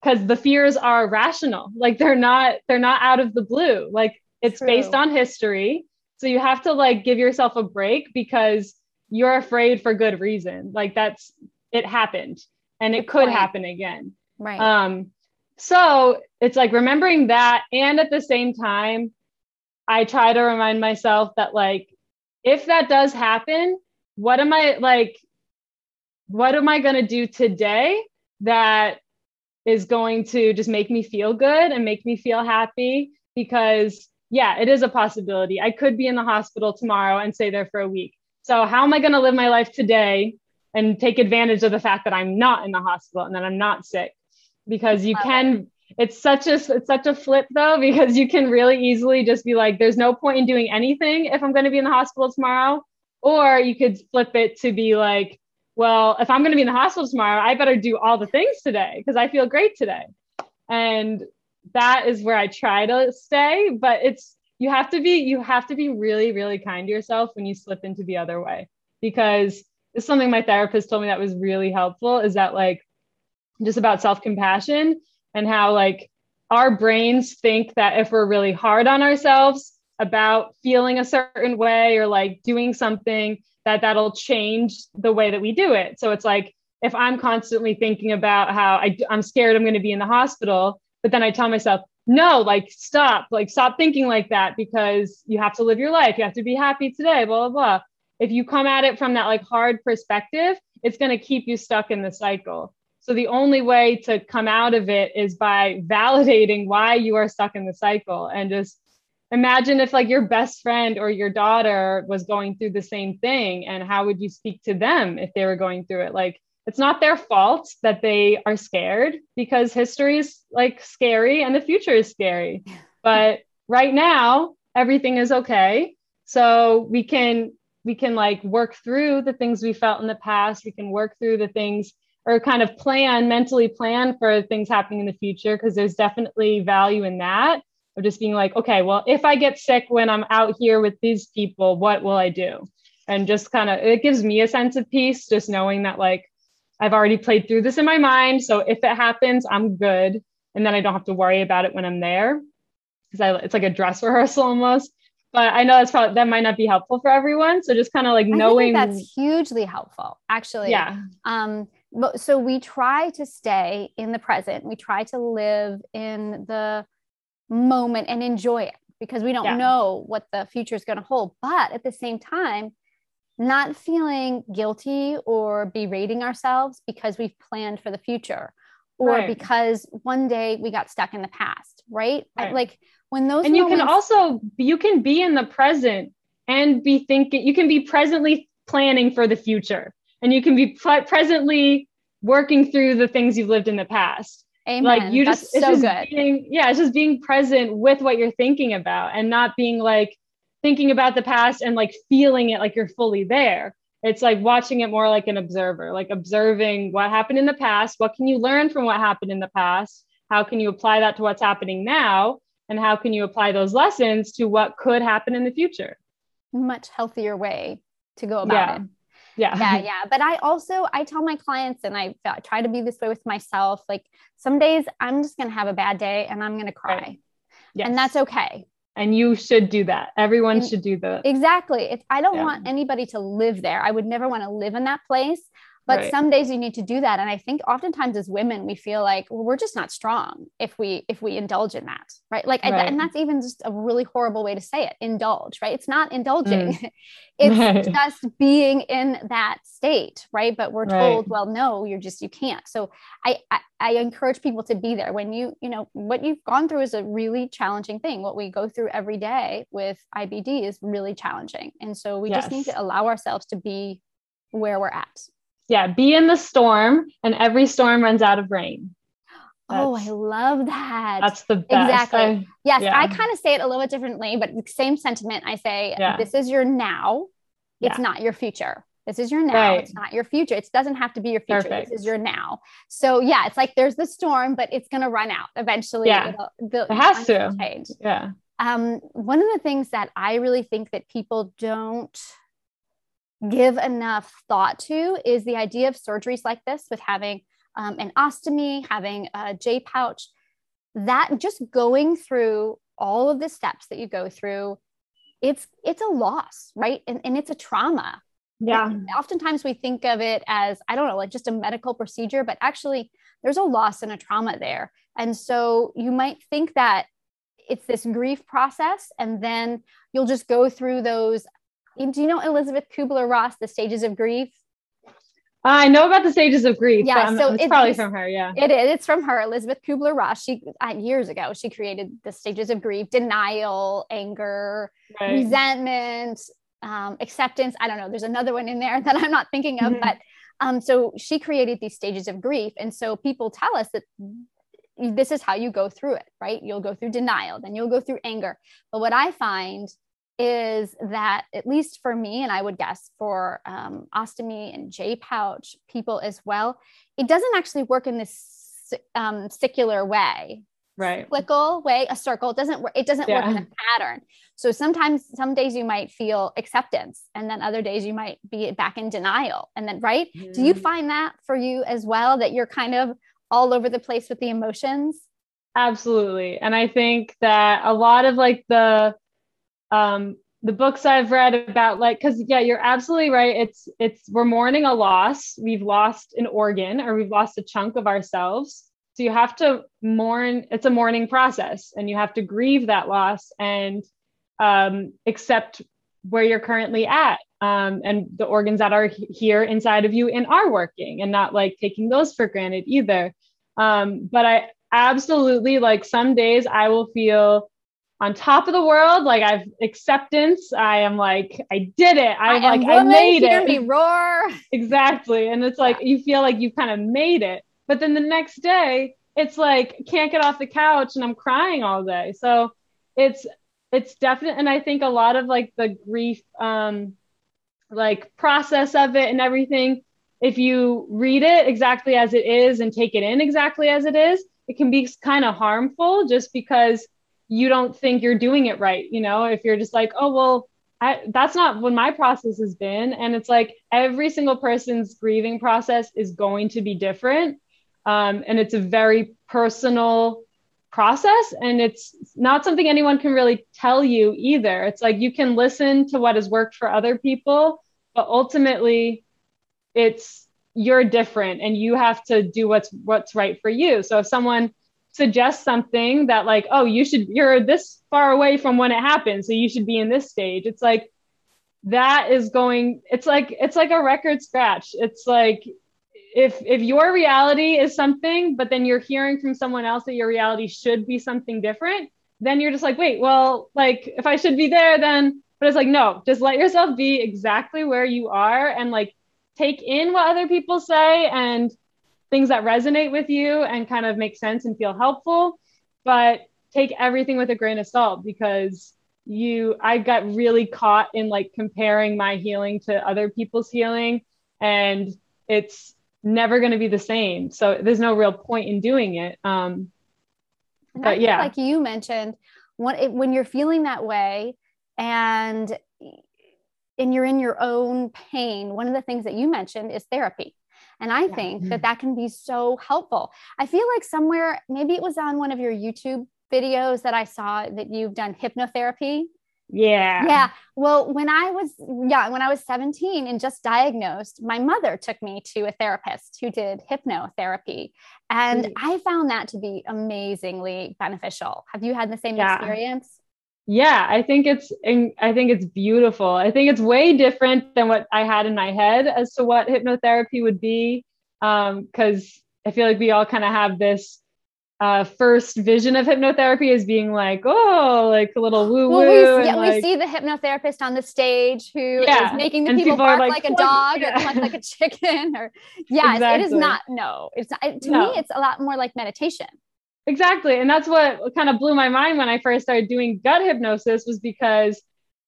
because the fears are rational. Like they're not they're not out of the blue. Like it's True. based on history. So you have to like give yourself a break because you're afraid for good reason. Like that's it happened and it good could point. happen again. Right. Um so it's like remembering that and at the same time I try to remind myself that like if that does happen, what am I like what am I going to do today that is going to just make me feel good and make me feel happy because yeah, it is a possibility. I could be in the hospital tomorrow and stay there for a week. So how am I going to live my life today and take advantage of the fact that I'm not in the hospital and that I'm not sick? Because you can it's such a it's such a flip though because you can really easily just be like there's no point in doing anything if i'm going to be in the hospital tomorrow or you could flip it to be like well if i'm going to be in the hospital tomorrow i better do all the things today because i feel great today. And that is where i try to stay but it's you have to be you have to be really really kind to yourself when you slip into the other way. Because it's something my therapist told me that was really helpful is that like just about self-compassion and how like our brains think that if we're really hard on ourselves about feeling a certain way or like doing something that that'll change the way that we do it. So it's like if i'm constantly thinking about how I, i'm scared i'm going to be in the hospital but then i tell myself no like stop like stop thinking like that because you have to live your life. You have to be happy today blah blah blah. If you come at it from that like hard perspective it's going to keep you stuck in the cycle. So the only way to come out of it is by validating why you are stuck in the cycle and just imagine if like your best friend or your daughter was going through the same thing and how would you speak to them if they were going through it? Like it's not their fault that they are scared because history is like scary and the future is scary. But right now everything is okay. So we can we can like work through the things we felt in the past. We can work through the things or kind of plan mentally plan for things happening in the future because there's definitely value in that of just being like okay well if i get sick when i'm out here with these people what will i do and just kind of it gives me a sense of peace just knowing that like i've already played through this in my mind so if it happens i'm good and then i don't have to worry about it when i'm there because it's like a dress rehearsal almost but I know that's probably that might not be helpful for everyone. So just kind of like knowing that's hugely helpful, actually. Yeah. Um, but so we try to stay in the present we try to live in the moment and enjoy it because we don't yeah. know what the future is going to hold but at the same time not feeling guilty or berating ourselves because we've planned for the future or right. because one day we got stuck in the past right, right. like when those and moments- you can also you can be in the present and be thinking you can be presently planning for the future and you can be presently working through the things you've lived in the past. Amen. Like you just, That's it's so just good. Being, yeah, it's just being present with what you're thinking about and not being like thinking about the past and like feeling it like you're fully there. It's like watching it more like an observer, like observing what happened in the past. What can you learn from what happened in the past? How can you apply that to what's happening now? And how can you apply those lessons to what could happen in the future? Much healthier way to go about yeah. it yeah. Yeah yeah. But i also i tell my clients and i try to be this way with myself like some days i'm just going to have a bad day and i'm going to cry. Right. yes. and that's okay. And you should do that. Everyone should do that exactly. It's i don't yeah. want anybody to live there i would never want to live in that place but right. some days you need to do that and i think oftentimes as women we feel like well we're just not strong if we if we indulge in that right like right. and that's even just a really horrible way to say it indulge right it's not indulging mm. it's right. just being in that state right but we're told well no you're just you can't so I, I i encourage people to be there when you you know what you've gone through is a really challenging thing what we go through every day with ibd is really challenging and so we yes. just need to allow ourselves to be where we're at yeah, be in the storm and every storm runs out of rain. That's, oh, I love that. That's the best. Exactly. I, yes, yeah. I kind of say it a little bit differently, but same sentiment. I say, yeah. this is your now. It's yeah. not your future. This is your now. Right. It's not your future. It doesn't have to be your future. Perfect. This is your now. So yeah, it's like there's the storm, but it's going to run out eventually. Yeah. it has to change. Yeah. Um, one of the things that I really think that people don't give enough thought to is the idea of surgeries like this with having um, an ostomy, having a J pouch, that just going through all of the steps that you go through, it's it's a loss, right? And, and it's a trauma. Yeah. And oftentimes we think of it as, I don't know, like just a medical procedure, but actually there's a loss and a trauma there. And so you might think that it's this grief process and then you'll just go through those do you know Elizabeth Kubler Ross, The Stages of Grief? I know about the stages of grief. Yeah, so it's, probably from her. Yeah, it is. It's from her, Elisabeth Kübler-Ross. She uh, years ago she created the stages of grief: denial, anger, right. resentment, um, acceptance. I don't know. There's another one in there that I'm not thinking of, mm-hmm. but um, so she created these stages of grief, and so people tell us that this is how you go through it, right? You'll go through denial, then you'll go through anger. But what I find is that at least for me and i would guess for um, ostomy and j pouch people as well it doesn't actually work in this um, secular way right cyclical way a circle it doesn't work it doesn't yeah. work in a pattern so sometimes some days you might feel acceptance and then other days you might be back in denial and then right mm-hmm. do you mm-hmm. find that for you as well that you're kind of all over the place with the emotions absolutely and i think that a lot of like the um, the books I've read about like because yeah, you're absolutely right. It's it's we're mourning a loss. We've lost an organ or we've lost a chunk of ourselves. So you have to mourn. It's a mourning process, and you have to grieve that loss and um, accept where you're currently at um, and the organs that are here inside of you and are working, and not like taking those for granted either. Um, but I absolutely like some days I will feel on top of the world. Like I've acceptance. I am like, I did it. I, I like, I made it. Me roar. Exactly. And it's like, you feel like you've kind of made it. But then the next day, it's like, can't get off the couch and I'm crying all day. So it's, it's definite. And I think a lot of like the grief, um, like process of it and everything, if you read it exactly as it is and take it in exactly as it is, it can be kind of harmful just because you don't think you're doing it right you know? If you're just like oh well I, that's not what my process has been. And it's like every single person's grieving process is going to be different. Um, and it's a very personal process and it's not something anyone can really tell you either. It's like you can listen to what has worked for other people but ultimately it's you're different and you have to do what's what's right for you. So if someone suggest something that like oh you should you're this far away from when it happened so you should be in this stage. It's like that is going it's like it's like a record scratch. It's like if if your reality is something but then you're hearing from someone else that your reality should be something different then you're just like wait well like if i should be there then but it's like no just let yourself be exactly where you are and like take in what other people say and things that resonate with you and kind of make sense and feel helpful, but take everything with a grain of salt because you I got really caught in like comparing my healing to other people's healing and it's never going to be the same. So there's no real point in doing it. Um but yeah. Like you mentioned, when when you're feeling that way and and you're in your own pain, one of the things that you mentioned is therapy. And I yeah. think that mm-hmm. that can be so helpful. I feel like somewhere, maybe it was on one of your YouTube videos that I saw that you've done hypnotherapy. Yeah. Yeah. Well, when I was young, when I was 17 and just diagnosed, my mother took me to a therapist who did hypnotherapy. And. I found that to be amazingly beneficial. Have you had the same yeah. experience? Yeah, I think it's I think it's beautiful. I think it's way different than what I had in my head as to what hypnotherapy would be. Um, because I feel like we all kind of have this uh, first vision of hypnotherapy as being like, oh, like a little woo woo. Well, we, yeah, like, we see the hypnotherapist on the stage who yeah. is making the and people, people bark like, like, a dog yeah. or cluck like a chicken. Or yeah, exactly. it is not. No, it's not, to no. me, it's a lot more like meditation. Exactly, and that's what kind of blew my mind when I first started doing gut hypnosis was because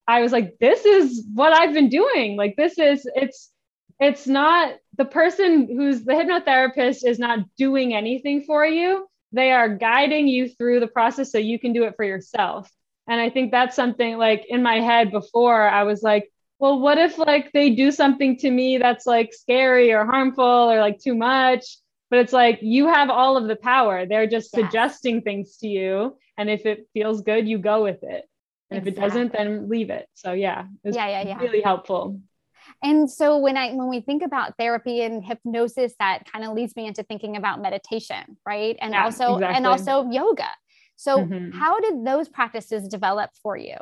I was like, this is what I've been doing. Like, this is it's it's not the person who's the hypnotherapist is not doing anything for you they are guiding you through the process so you can do it for yourself. And I think that's something like in my head before I was like, well, what if like they do something to me that's like scary or harmful or like too much? But it's like you have all of the power. They're just yes. suggesting things to you. And if it feels good, you go with it. And exactly. if it doesn't, then leave it. So yeah, it's yeah, yeah, yeah. really helpful. And so when I when we think about therapy and hypnosis, that kind of leads me into thinking about meditation, right? And yeah, also exactly. and also yoga. So mm-hmm. how did those practices develop for you?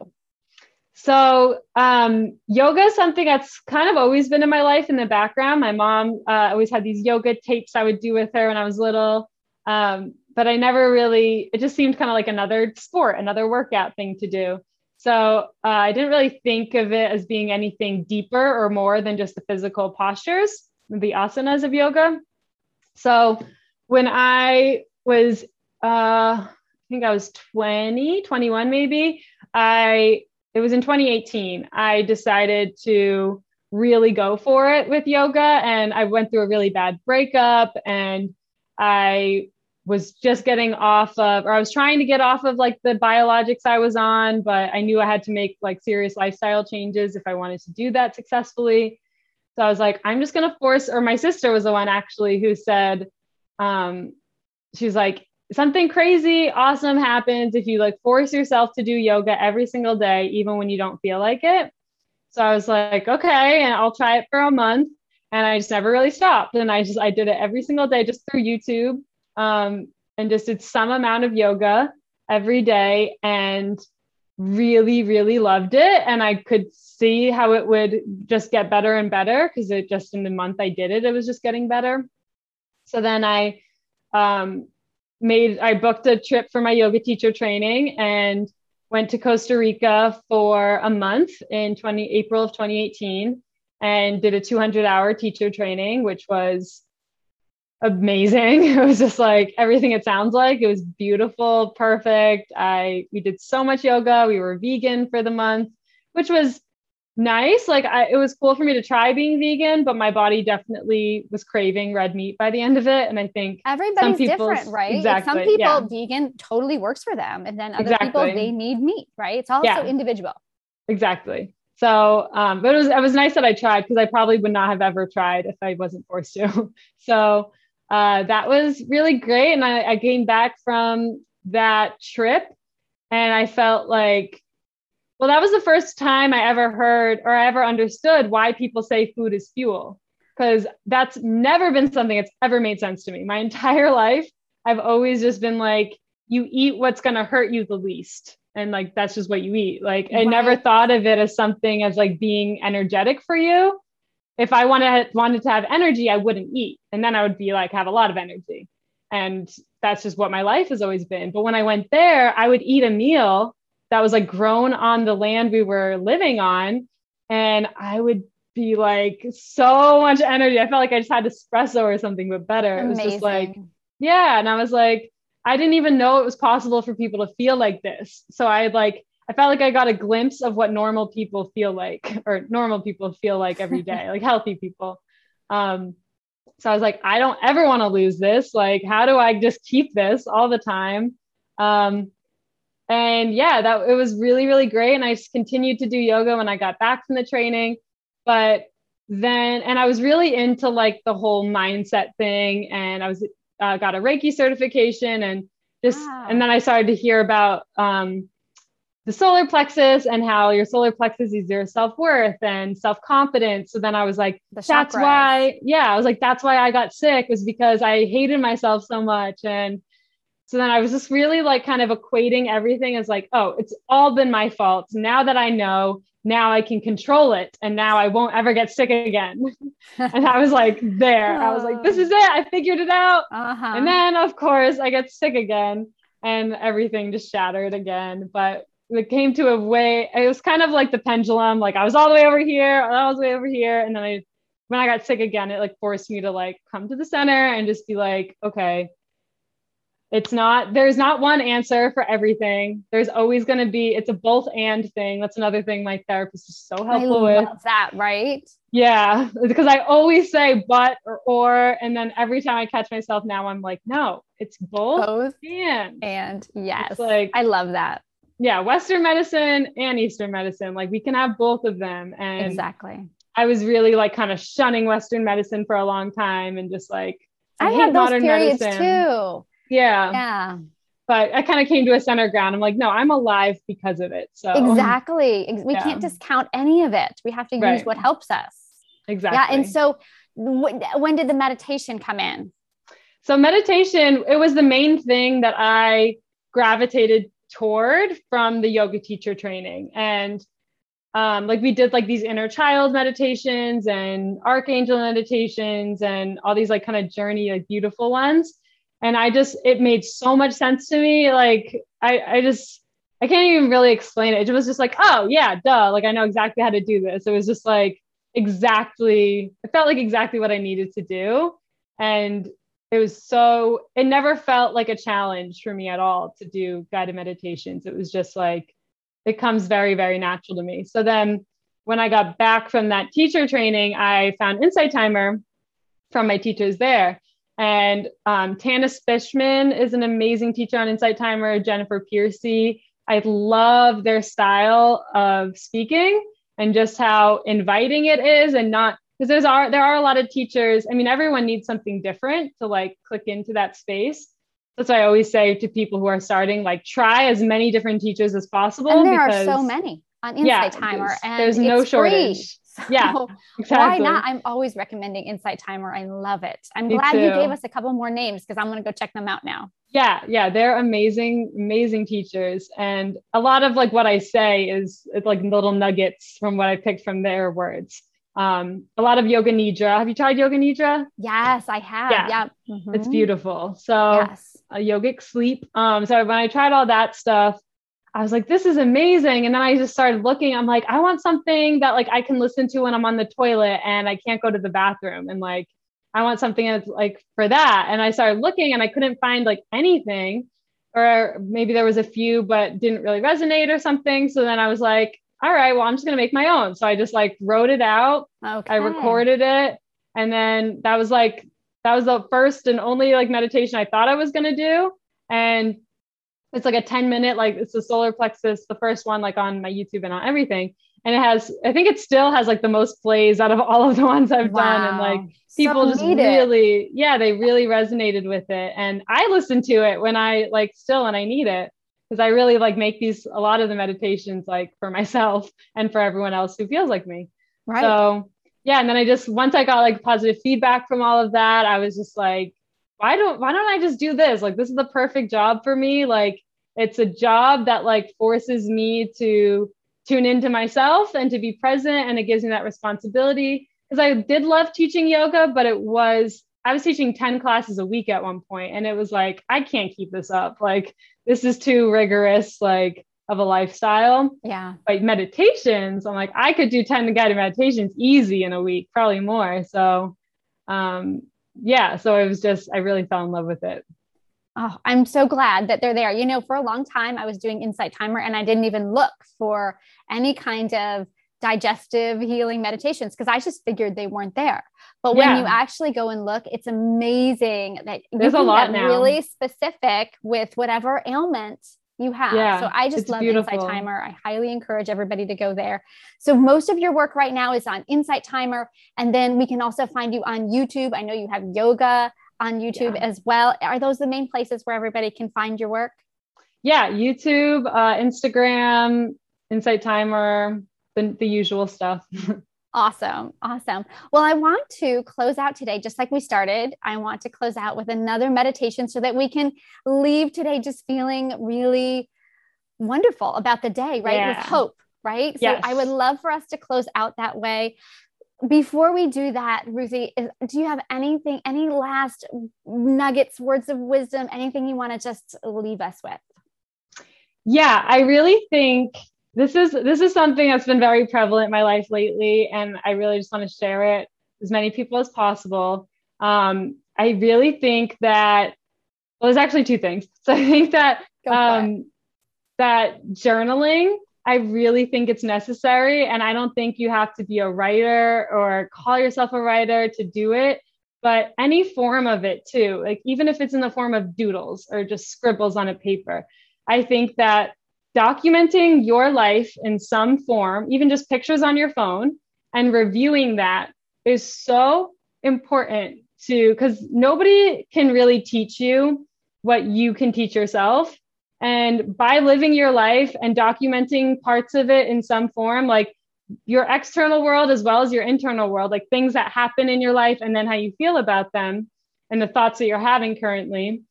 So um, yoga is something that's kind of always been in my life in the background. My mom uh, always had these yoga tapes I would do with her when I was little. Um, but I never really, it just seemed kind of like another sport, another workout thing to do. So uh, I didn't really think of it as being anything deeper or more than just the physical postures, the asanas of yoga. So when I was, uh, I think I was 20, 21 maybe, I, it was in 2018, I decided to really go for it with yoga. And I went through a really bad breakup and I was just getting off of, or I was trying to get off of like the biologics I was on, but I knew I had to make like serious lifestyle changes if I wanted to do that successfully. So I was like, I'm just going to force, or my sister was the one actually who said, um, she's like, something crazy, awesome happens if you like force yourself to do yoga every single day, even when you don't feel like it. So I was like, okay, and I'll try it for a month. And I just never really stopped. And I just, I did it every single day just through YouTube um, and just did some amount of yoga every day and really, really loved it. And I could see how it would just get better and better because it just in the month I did it, it was just getting better. So then I um, made, I booked a trip for my yoga teacher training and went to Costa Rica for a month in 20 April of 2018 and did a 200 hour teacher training, which was amazing. It was just like everything it sounds like. It was beautiful, perfect. I we did so much yoga. We were vegan for the month, which was nice. Like I, it was cool for me to try being vegan, but my body definitely was craving red meat by the end of it. And I think everybody's different, right? Exactly, some people yeah. vegan totally works for them, and then other exactly. people they need meat, right? It's also yeah. individual. Exactly. So, um, but it was it was nice that I tried because I probably would not have ever tried if I wasn't forced to. so uh, that was really great. And I, I came back from that trip and I felt like, well, that was the first time I ever heard or I ever understood why people say food is fuel. Because that's never been something that's ever made sense to me. My entire life, I've always just been like, you eat what's going to hurt you the least. And like, that's just what you eat. Like, I never thought of it as something as like being energetic for you if I wanted wanted to have energy, I wouldn't eat, and then I would be like have a lot of energy, and that's just what my life has always been. But when I went there, I would eat a meal that was like grown on the land we were living on, and I would be like so much energy. I felt like I just had espresso or something, but better. Amazing. It was just like yeah, and I was like I didn't even know it was possible for people to feel like this. So I like I felt like I got a glimpse of what normal people feel like, or normal people feel like every day, like healthy people. Um, so I was like, I don't ever want to lose this. Like, how do I just keep this all the time? Um, and yeah, that it was really, really great. And I just continued to do yoga when I got back from the training. But then, and I was really into like the whole mindset thing. And I was uh, got a Reiki certification and just wow. and then I started to hear about um, the solar plexus and how your solar plexus is your self-worth and self-confidence. So then I was like, the that's why, yeah, I was like, that's why I got sick was because I hated myself so much. And so then I was just really like kind of equating everything as like, oh, it's all been my fault. Now that I know, now I can control it. And now I won't ever get sick again. and I was like, there. I was like, this is it. I figured it out. Uh-huh. And then, of course, I get sick again and everything just shattered again. But it came to a way it was kind of like the pendulum like i was all the way over here i was way over here and then i when i got sick again it like forced me to like come to the center and just be like okay it's not there's not one answer for everything there's always going to be it's a both and thing that's another thing my therapist is so helpful I with that right yeah because i always say but or or and then every time i catch myself now i'm like no it's both, both and and yes it's like i love that yeah, Western medicine and Eastern medicine. Like we can have both of them. And exactly. I was really like kind of shunning Western medicine for a long time and just like I, I had those periods medicine. too. Yeah. Yeah. But I kind of came to a center ground. I'm like, no, I'm alive because of it. So exactly. We yeah. can't discount any of it. We have to use right. what helps us. Exactly. Yeah. And so when did the meditation come in? So meditation, it was the main thing that I gravitated toward from the yoga teacher training. And um, like we did like these inner child meditations and archangel meditations and all these like kind of journey, like beautiful ones. And I just, it made so much sense to me. Like I, I just, I can't even really explain it. It was just like, oh yeah, duh. Like I know exactly how to do this. It was just like exactly, it felt like exactly what I needed to do. And it was so it never felt like a challenge for me at all to do guided meditations it was just like it comes very very natural to me so then when i got back from that teacher training i found insight timer from my teachers there and um, tanis fishman is an amazing teacher on insight timer jennifer piercy. I love their style of speaking and just how inviting it is and not because there's are there are a lot of teachers i mean everyone needs something different to like click into that space. That's why i always say to people who are starting like try as many different teachers as possible and there because, are so many on insight yeah, timer there's, and there's no shortage so yeah exactly. why not i'm always recommending insight timer i love it i'm Me glad too. you gave us a couple more names because i'm going to go check them out now yeah yeah they're amazing amazing teachers and a lot of like what i say is it's like little nuggets from what i picked from their words um, a lot of yoga nidra. Have you tried yoga nidra? Yes, I have. Yeah, yeah. Mm-hmm. it's beautiful. So yes. a yogic sleep. Um, so when I tried all that stuff, I was like, this is amazing. And then I just started looking. I'm like, I want something that like I can listen to when I'm on the toilet and I can't go to the bathroom. And like, I want something that's like for that. And I started looking and I couldn't find like anything, or maybe there was a few, but didn't really resonate or something. So then I was like, all right, well, I'm just going to make my own. So I just like wrote it out. Okay. I recorded it. And then that was like, that was the first and only like meditation I thought I was going to do. And it's like a 10 minute, like it's the solar plexus, the first one, like on my YouTube and on everything. And it has, I think it still has like the most plays out of all of the ones I've wow. done. And like people so just really, it. yeah, they really resonated with it. And I listen to it when I like still and I need it because I really like make these a lot of the meditations like for myself and for everyone else who feels like me. Right. So yeah, and then I just once I got like positive feedback from all of that, I was just like, why don't why don't I just do this? Like this is the perfect job for me. Like it's a job that like forces me to tune into myself and to be present and it gives me that responsibility because I did love teaching yoga, but it was I was teaching 10 classes a week at one point and it was like I can't keep this up. Like this is too rigorous like of a lifestyle. Yeah. Like meditations, I'm like I could do 10 guided meditations easy in a week, probably more. So um yeah, so I was just I really fell in love with it. Oh, I'm so glad that they're there. You know, for a long time I was doing Insight Timer and I didn't even look for any kind of digestive healing meditations because I just figured they weren't there. But yeah. when you actually go and look, it's amazing that there's a lot now. really specific with whatever ailment you have. Yeah, so I just love beautiful. Insight Timer. I highly encourage everybody to go there. So most of your work right now is on Insight Timer. And then we can also find you on YouTube. I know you have yoga on YouTube yeah. as well. Are those the main places where everybody can find your work? Yeah, YouTube, uh, Instagram, Insight Timer, the, the usual stuff. Awesome. Awesome. Well, I want to close out today, just like we started. I want to close out with another meditation so that we can leave today just feeling really wonderful about the day, right? Yeah. With hope, right? Yes. So I would love for us to close out that way. Before we do that, Ruthie, is, do you have anything, any last nuggets, words of wisdom, anything you want to just leave us with? Yeah, I really think this is this is something that's been very prevalent in my life lately, and I really just want to share it as many people as possible. Um, I really think that well, there's actually two things. So I think that um, that journaling, I really think it's necessary, and I don't think you have to be a writer or call yourself a writer to do it. But any form of it too, like even if it's in the form of doodles or just scribbles on a paper, I think that documenting your life in some form, even just pictures on your phone, and reviewing that is so important to because nobody can really teach you what you can teach yourself. And by living your life and documenting parts of it in some form, like your external world as well as your internal world, like things that happen in your life and then how you feel about them and the thoughts that you're having currently,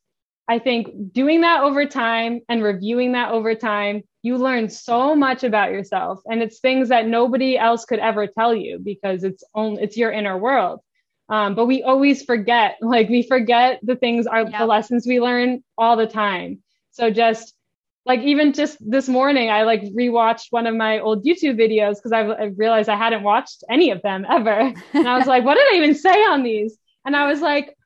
I think doing that over time and reviewing that over time, you learn so much about yourself. And it's things that nobody else could ever tell you because it's only it's your inner world. Um, but we always forget, like we forget the things are the lessons we learn all the time. So just like even just this morning, I like rewatched one of my old YouTube videos because I realized I hadn't watched any of them ever. And I was like, what did I even say on these? And I was like,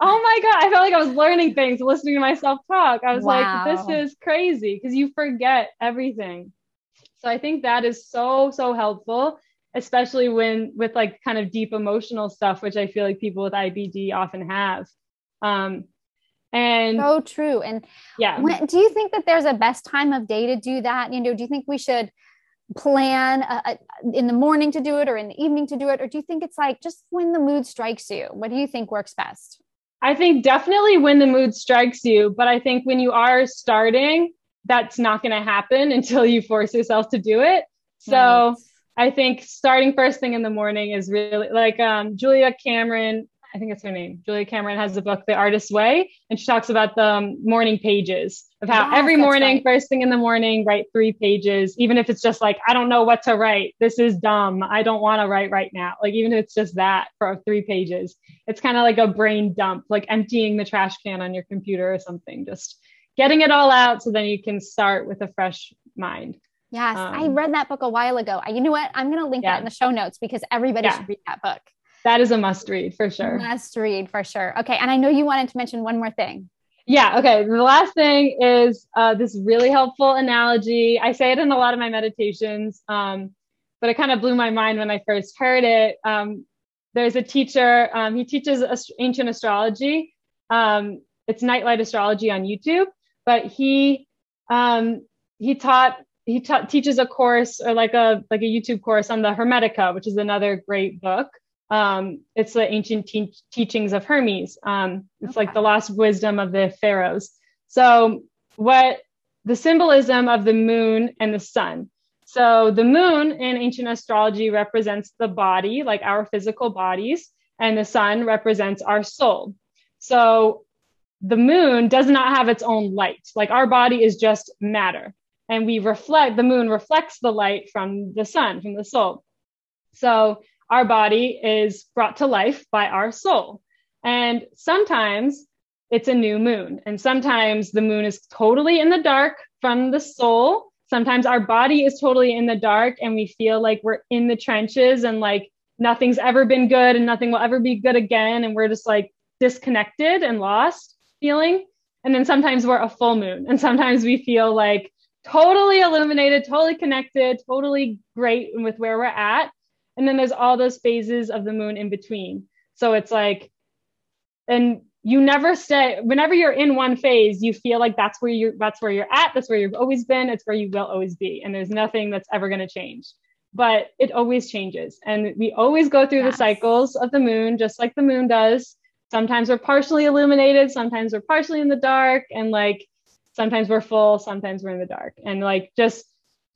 oh my god i felt like i was learning things listening to myself talk. I was wow. like this is crazy because you forget everything. So i think that is so so helpful especially when with like kind of deep emotional stuff which i feel like people with ibd often have. Um and so true and yeah. when, do you think that there's a best time of day to do that? You know do you think we should plan uh, uh, in the morning to do it or in the evening to do it? Or do you think it's like just when the mood strikes you what do you think works best I think definitely when the mood strikes you, but I think when you are starting, that's not going to happen until you force yourself to do it. So right. I think starting first thing in the morning is really like um, Julia Cameron I think it's her name. Julia Cameron has the book The Artist's Way, and she talks about the um, morning pages of how yes, every morning, right. first thing in the morning, write three pages, even if it's just like I don't know what to write. This is dumb. I don't want to write right now. Like even if it's just that for three pages, it's kind of like a brain dump, like emptying the trash can on your computer or something. Just getting it all out so then you can start with a fresh mind. Yes, um, I read that book a while ago. You know what? I'm going to link yeah. that in the show notes because everybody yeah. should read that book that is a must read for sure. Must read for sure. Okay. And I know you wanted to mention one more thing. Yeah. Okay. The last thing is uh, this really helpful analogy. I say it in a lot of my meditations, um, but it kind of blew my mind when I first heard it. Um, there's a teacher, um, he teaches ancient astrology. Um, it's Nightlight Astrology on YouTube, but he um, he taught he ta- teaches a course or like a like a YouTube course on the Hermetica, which is another great book. Um, it's the ancient te- teachings of Hermes. Um, it's okay. like the lost wisdom of the pharaohs. So, what the symbolism of the moon and the sun. So, the moon in ancient astrology represents the body, like our physical bodies, and the sun represents our soul. So, the moon does not have its own light. Like our body is just matter. And we reflect, the moon reflects the light from the sun, from the soul. So our body is brought to life by our soul. And sometimes it's a new moon, and sometimes the moon is totally in the dark from the soul. Sometimes our body is totally in the dark, and we feel like we're in the trenches and like nothing's ever been good and nothing will ever be good again. And we're just like disconnected and lost feeling. And then sometimes we're a full moon, and sometimes we feel like totally illuminated, totally connected, totally great with where we're at. And then there's all those phases of the moon in between. So it's like, and you never stay whenever you're in one phase you feel like that's where you're that's where you're at that's where you've always been it's where you will always be and there's nothing that's ever going to change but it always changes and we always go through yes. the cycles of the moon just like the moon does sometimes we're partially illuminated, sometimes we're partially in the dark, and like sometimes we're full, sometimes we're in the dark. And like just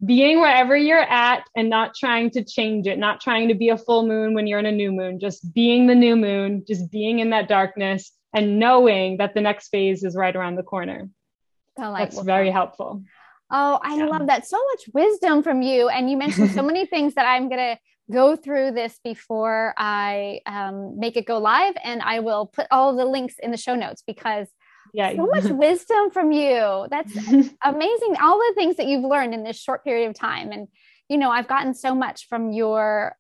being wherever you're at and not trying to change it, not trying to be a full moon when you're in a new moon, just being the new moon, just being in that darkness and knowing that the next phase is right around the corner. That's very helpful. Oh, I yeah. love that. So much wisdom from you. And you mentioned so many things that I'm going to go through this before I um, make it go live. And I will put all the links in the show notes because yeah. so much wisdom from you. That's amazing. All the things that you've learned in this short period of time. And, you know, I've gotten so much from your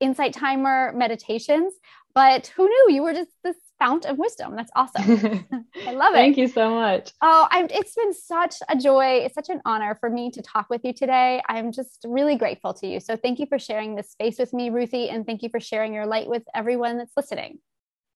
insight timer meditations, but who knew you were just this fount of wisdom. That's awesome. I love it. Thank you so much. Oh, I'm, it's been such a joy. It's such an honor for me to talk with you today. I'm just really grateful to you. So thank you for sharing this space with me, Ruthie, and thank you for sharing your light with everyone that's listening.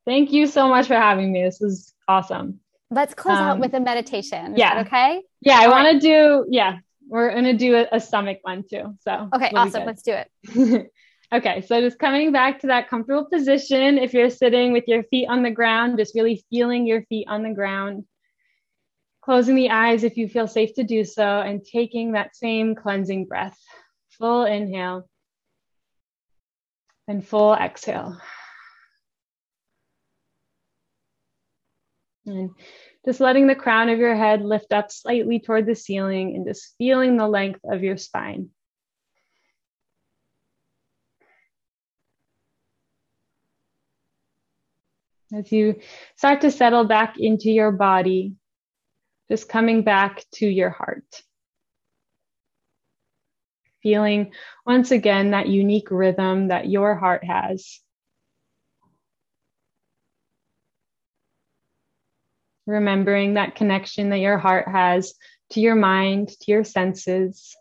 Thank you so much for having me. This was awesome. Let's close um, out with a meditation. Is yeah. okay? Yeah, I want to do, yeah, we're going to do a, a, stomach one too. So, okay, awesome. Let's do it. Okay, so just coming back to that comfortable position. If you're sitting with your feet on the ground, just really feeling your feet on the ground. Closing the eyes if you feel safe to do so, and taking that same cleansing breath. Full inhale and full exhale. And just letting the crown of your head lift up slightly toward the ceiling and just feeling the length of your spine. As you start to settle back into your body, just coming back to your heart. Feeling once again that unique rhythm that your heart has. Remembering that connection that your heart has to your mind, to your senses.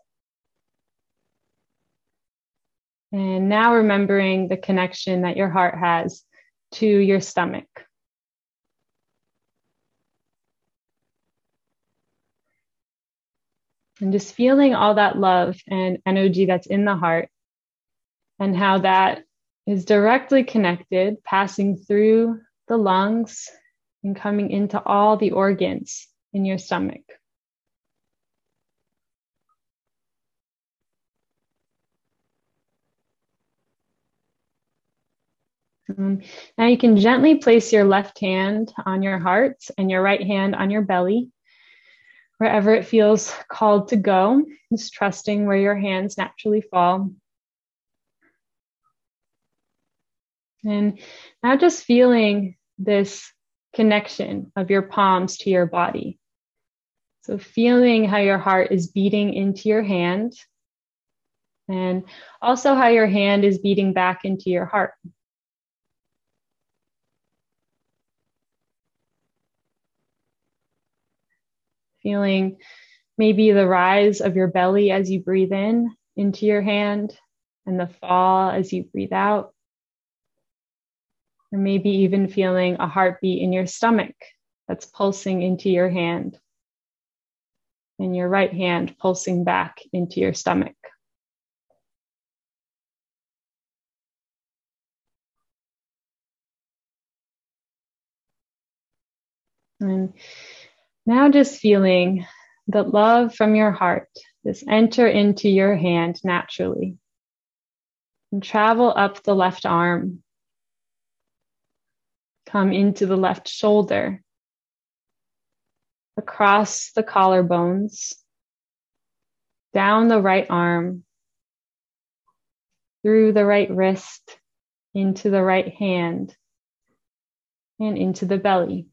And now remembering the connection that your heart has to your stomach. And just feeling all that love and energy that's in the heart and how that is directly connected, passing through the lungs and coming into all the organs in your stomach. Um, now you can gently place your left hand on your heart and your right hand on your belly, wherever it feels called to go, just trusting where your hands naturally fall. And now just feeling this connection of your palms to your body. So, feeling how your heart is beating into your hand, and also how your hand is beating back into your heart. feeling maybe the rise of your belly as you breathe in into your hand and the fall as you breathe out. Or maybe even feeling a heartbeat in your stomach that's pulsing into your hand, and your right hand pulsing back into your stomach. And now, just feeling the love from your heart just enter into your hand naturally. And travel up the left arm, come into the left shoulder, across the collarbones, down the right arm, through the right wrist, into the right hand, and into the belly.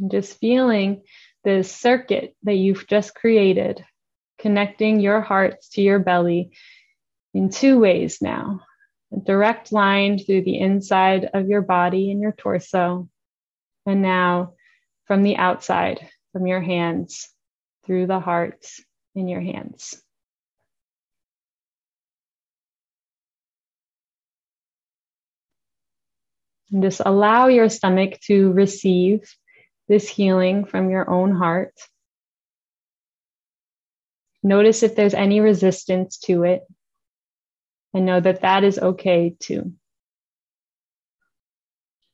And just feeling this circuit that you've just created, connecting your hearts to your belly in two ways now a direct line through the inside of your body and your torso, and now from the outside, from your hands, through the hearts in your hands. And just allow your stomach to receive this healing from your own heart. Notice if there's any resistance to it. And know that that is okay too.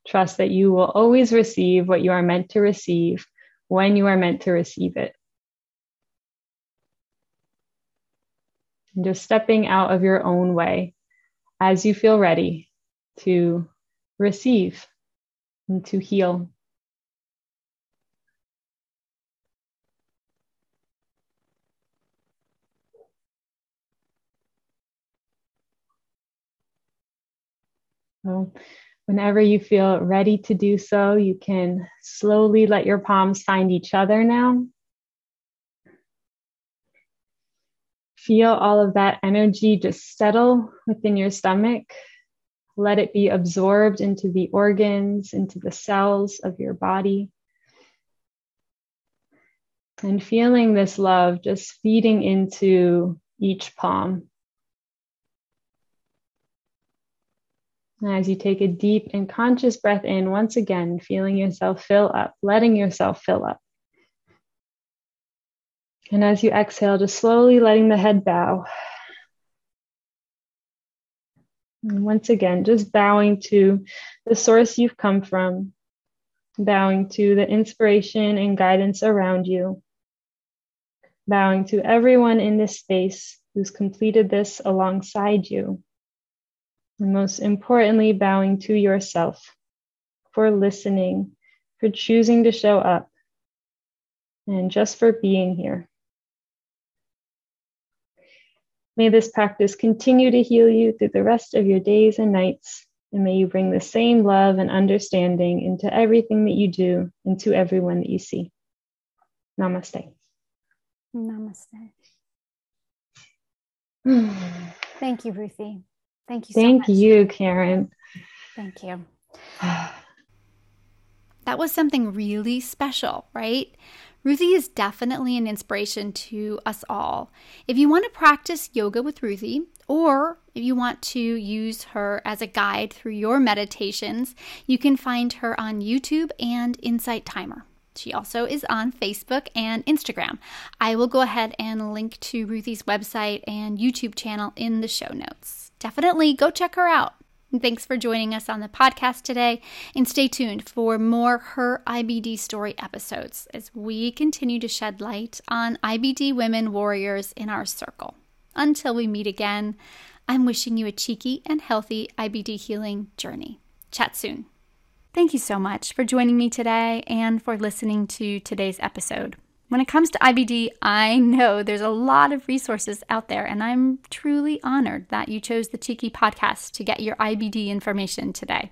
Trust that you will always receive what you are meant to receive when you are meant to receive it. And just stepping out of your own way as you feel ready to receive and to heal. So, whenever you feel ready to do so, you can slowly let your palms find each other now. Feel all of that energy just settle within your stomach. Let it be absorbed into the organs, into the cells of your body. And feeling this love just feeding into each palm. As you take a deep and conscious breath in, once again, feeling yourself fill up, letting yourself fill up. And as you exhale, just slowly letting the head bow. And once again, just bowing to the source you've come from, bowing to the inspiration and guidance around you, bowing to everyone in this space who's completed this alongside you. And most importantly, bowing to yourself for listening, for choosing to show up, and just for being here. May this practice continue to heal you through the rest of your days and nights. And may you bring the same love and understanding into everything that you do and to everyone that you see. Namaste. Namaste. Thank you, Ruthie. Thank you so Thank much. you, Karyn. Thank you. that was something really special, right? Ruthie is definitely an inspiration to us all. If you want to practice yoga with Ruthie, or if you want to use her as a guide through your meditations, you can find her on YouTube and Insight Timer. She also is on Facebook and Instagram. I will go ahead and link to Ruthie's website and YouTube channel in the show notes definitely go check her out. Thanks for joining us on the podcast today. And stay tuned for more Her IBD Story episodes as we continue to shed light on IBD women warriors in our circle. Until we meet again, I'm wishing you a cheeky and healthy IBD healing journey. Chat soon. Thank you so much for joining me today and for listening to today's episode. When it comes to IBD, I know there's a lot of resources out there, and I'm truly honored that you chose the Cheeky podcast to get your IBD information today.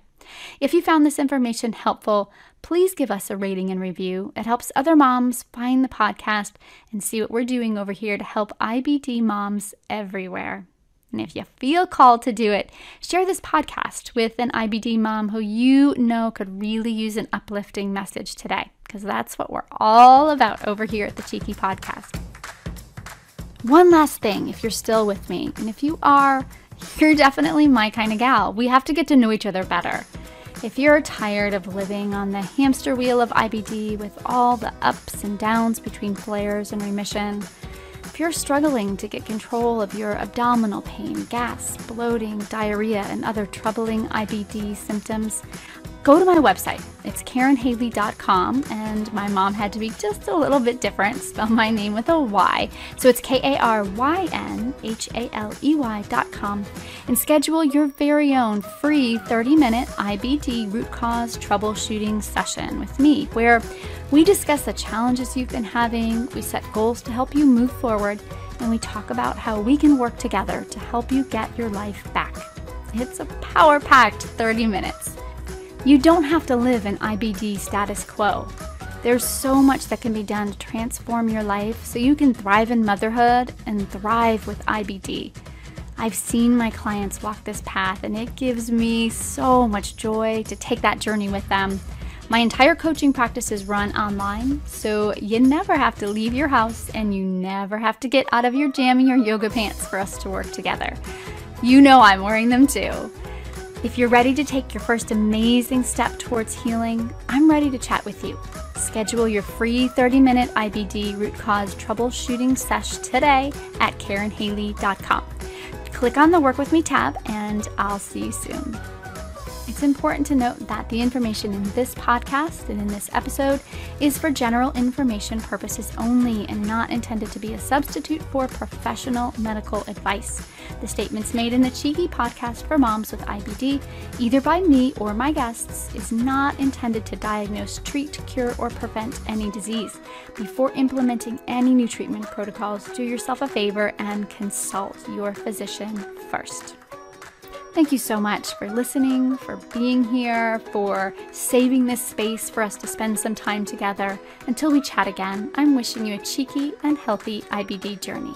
If you found this information helpful, please give us a rating and review. It helps other moms find the podcast and see what we're doing over here to help IBD moms everywhere. And if you feel called to do it, share this podcast with an IBD mom who you know could really use an uplifting message today because that's what we're all about over here at the Cheeky Podcast. One last thing, if you're still with me, and if you are, you're definitely my kind of gal. We have to get to know each other better. If you're tired of living on the hamster wheel of IBD with all the ups and downs between flares and remission, if you're struggling to get control of your abdominal pain, gas, bloating, diarrhea, and other troubling IBD symptoms, go to my website. It's KarynHaley.com, and my mom had to be just a little bit different, spell my name with a Y. So it's K A R Y N H A L E Y.com, and schedule your very own free 30 minute IBD root cause troubleshooting session with me, where we discuss the challenges you've been having, we set goals to help you move forward, and we talk about how we can work together to help you get your life back. It's a power packed 30 minutes. You don't have to live in IBD status quo. There's so much that can be done to transform your life so you can thrive in motherhood and thrive with IBD. I've seen my clients walk this path, and it gives me so much joy to take that journey with them. My entire coaching practice is run online, so you never have to leave your house and you never have to get out of your jammy or yoga pants for us to work together. You know I'm wearing them too. If you're ready to take your first amazing step towards healing, I'm ready to chat with you. Schedule your free 30 minute IBD root cause troubleshooting sesh today at KarynHaley.com. Click on the Work With Me tab, and I'll see you soon. It's important to note that the information in this podcast and in this episode is for general information purposes only and not intended to be a substitute for professional medical advice. The statements made in the Cheeky podcast for moms with IBD, either by me or my guests, is not intended to diagnose, treat, cure, or prevent any disease. Before implementing any new treatment protocols, do yourself a favor and consult your physician first. Thank you so much for listening, for being here, for saving this space for us to spend some time together. Until we chat again, I'm wishing you a cheeky and healthy IBD journey.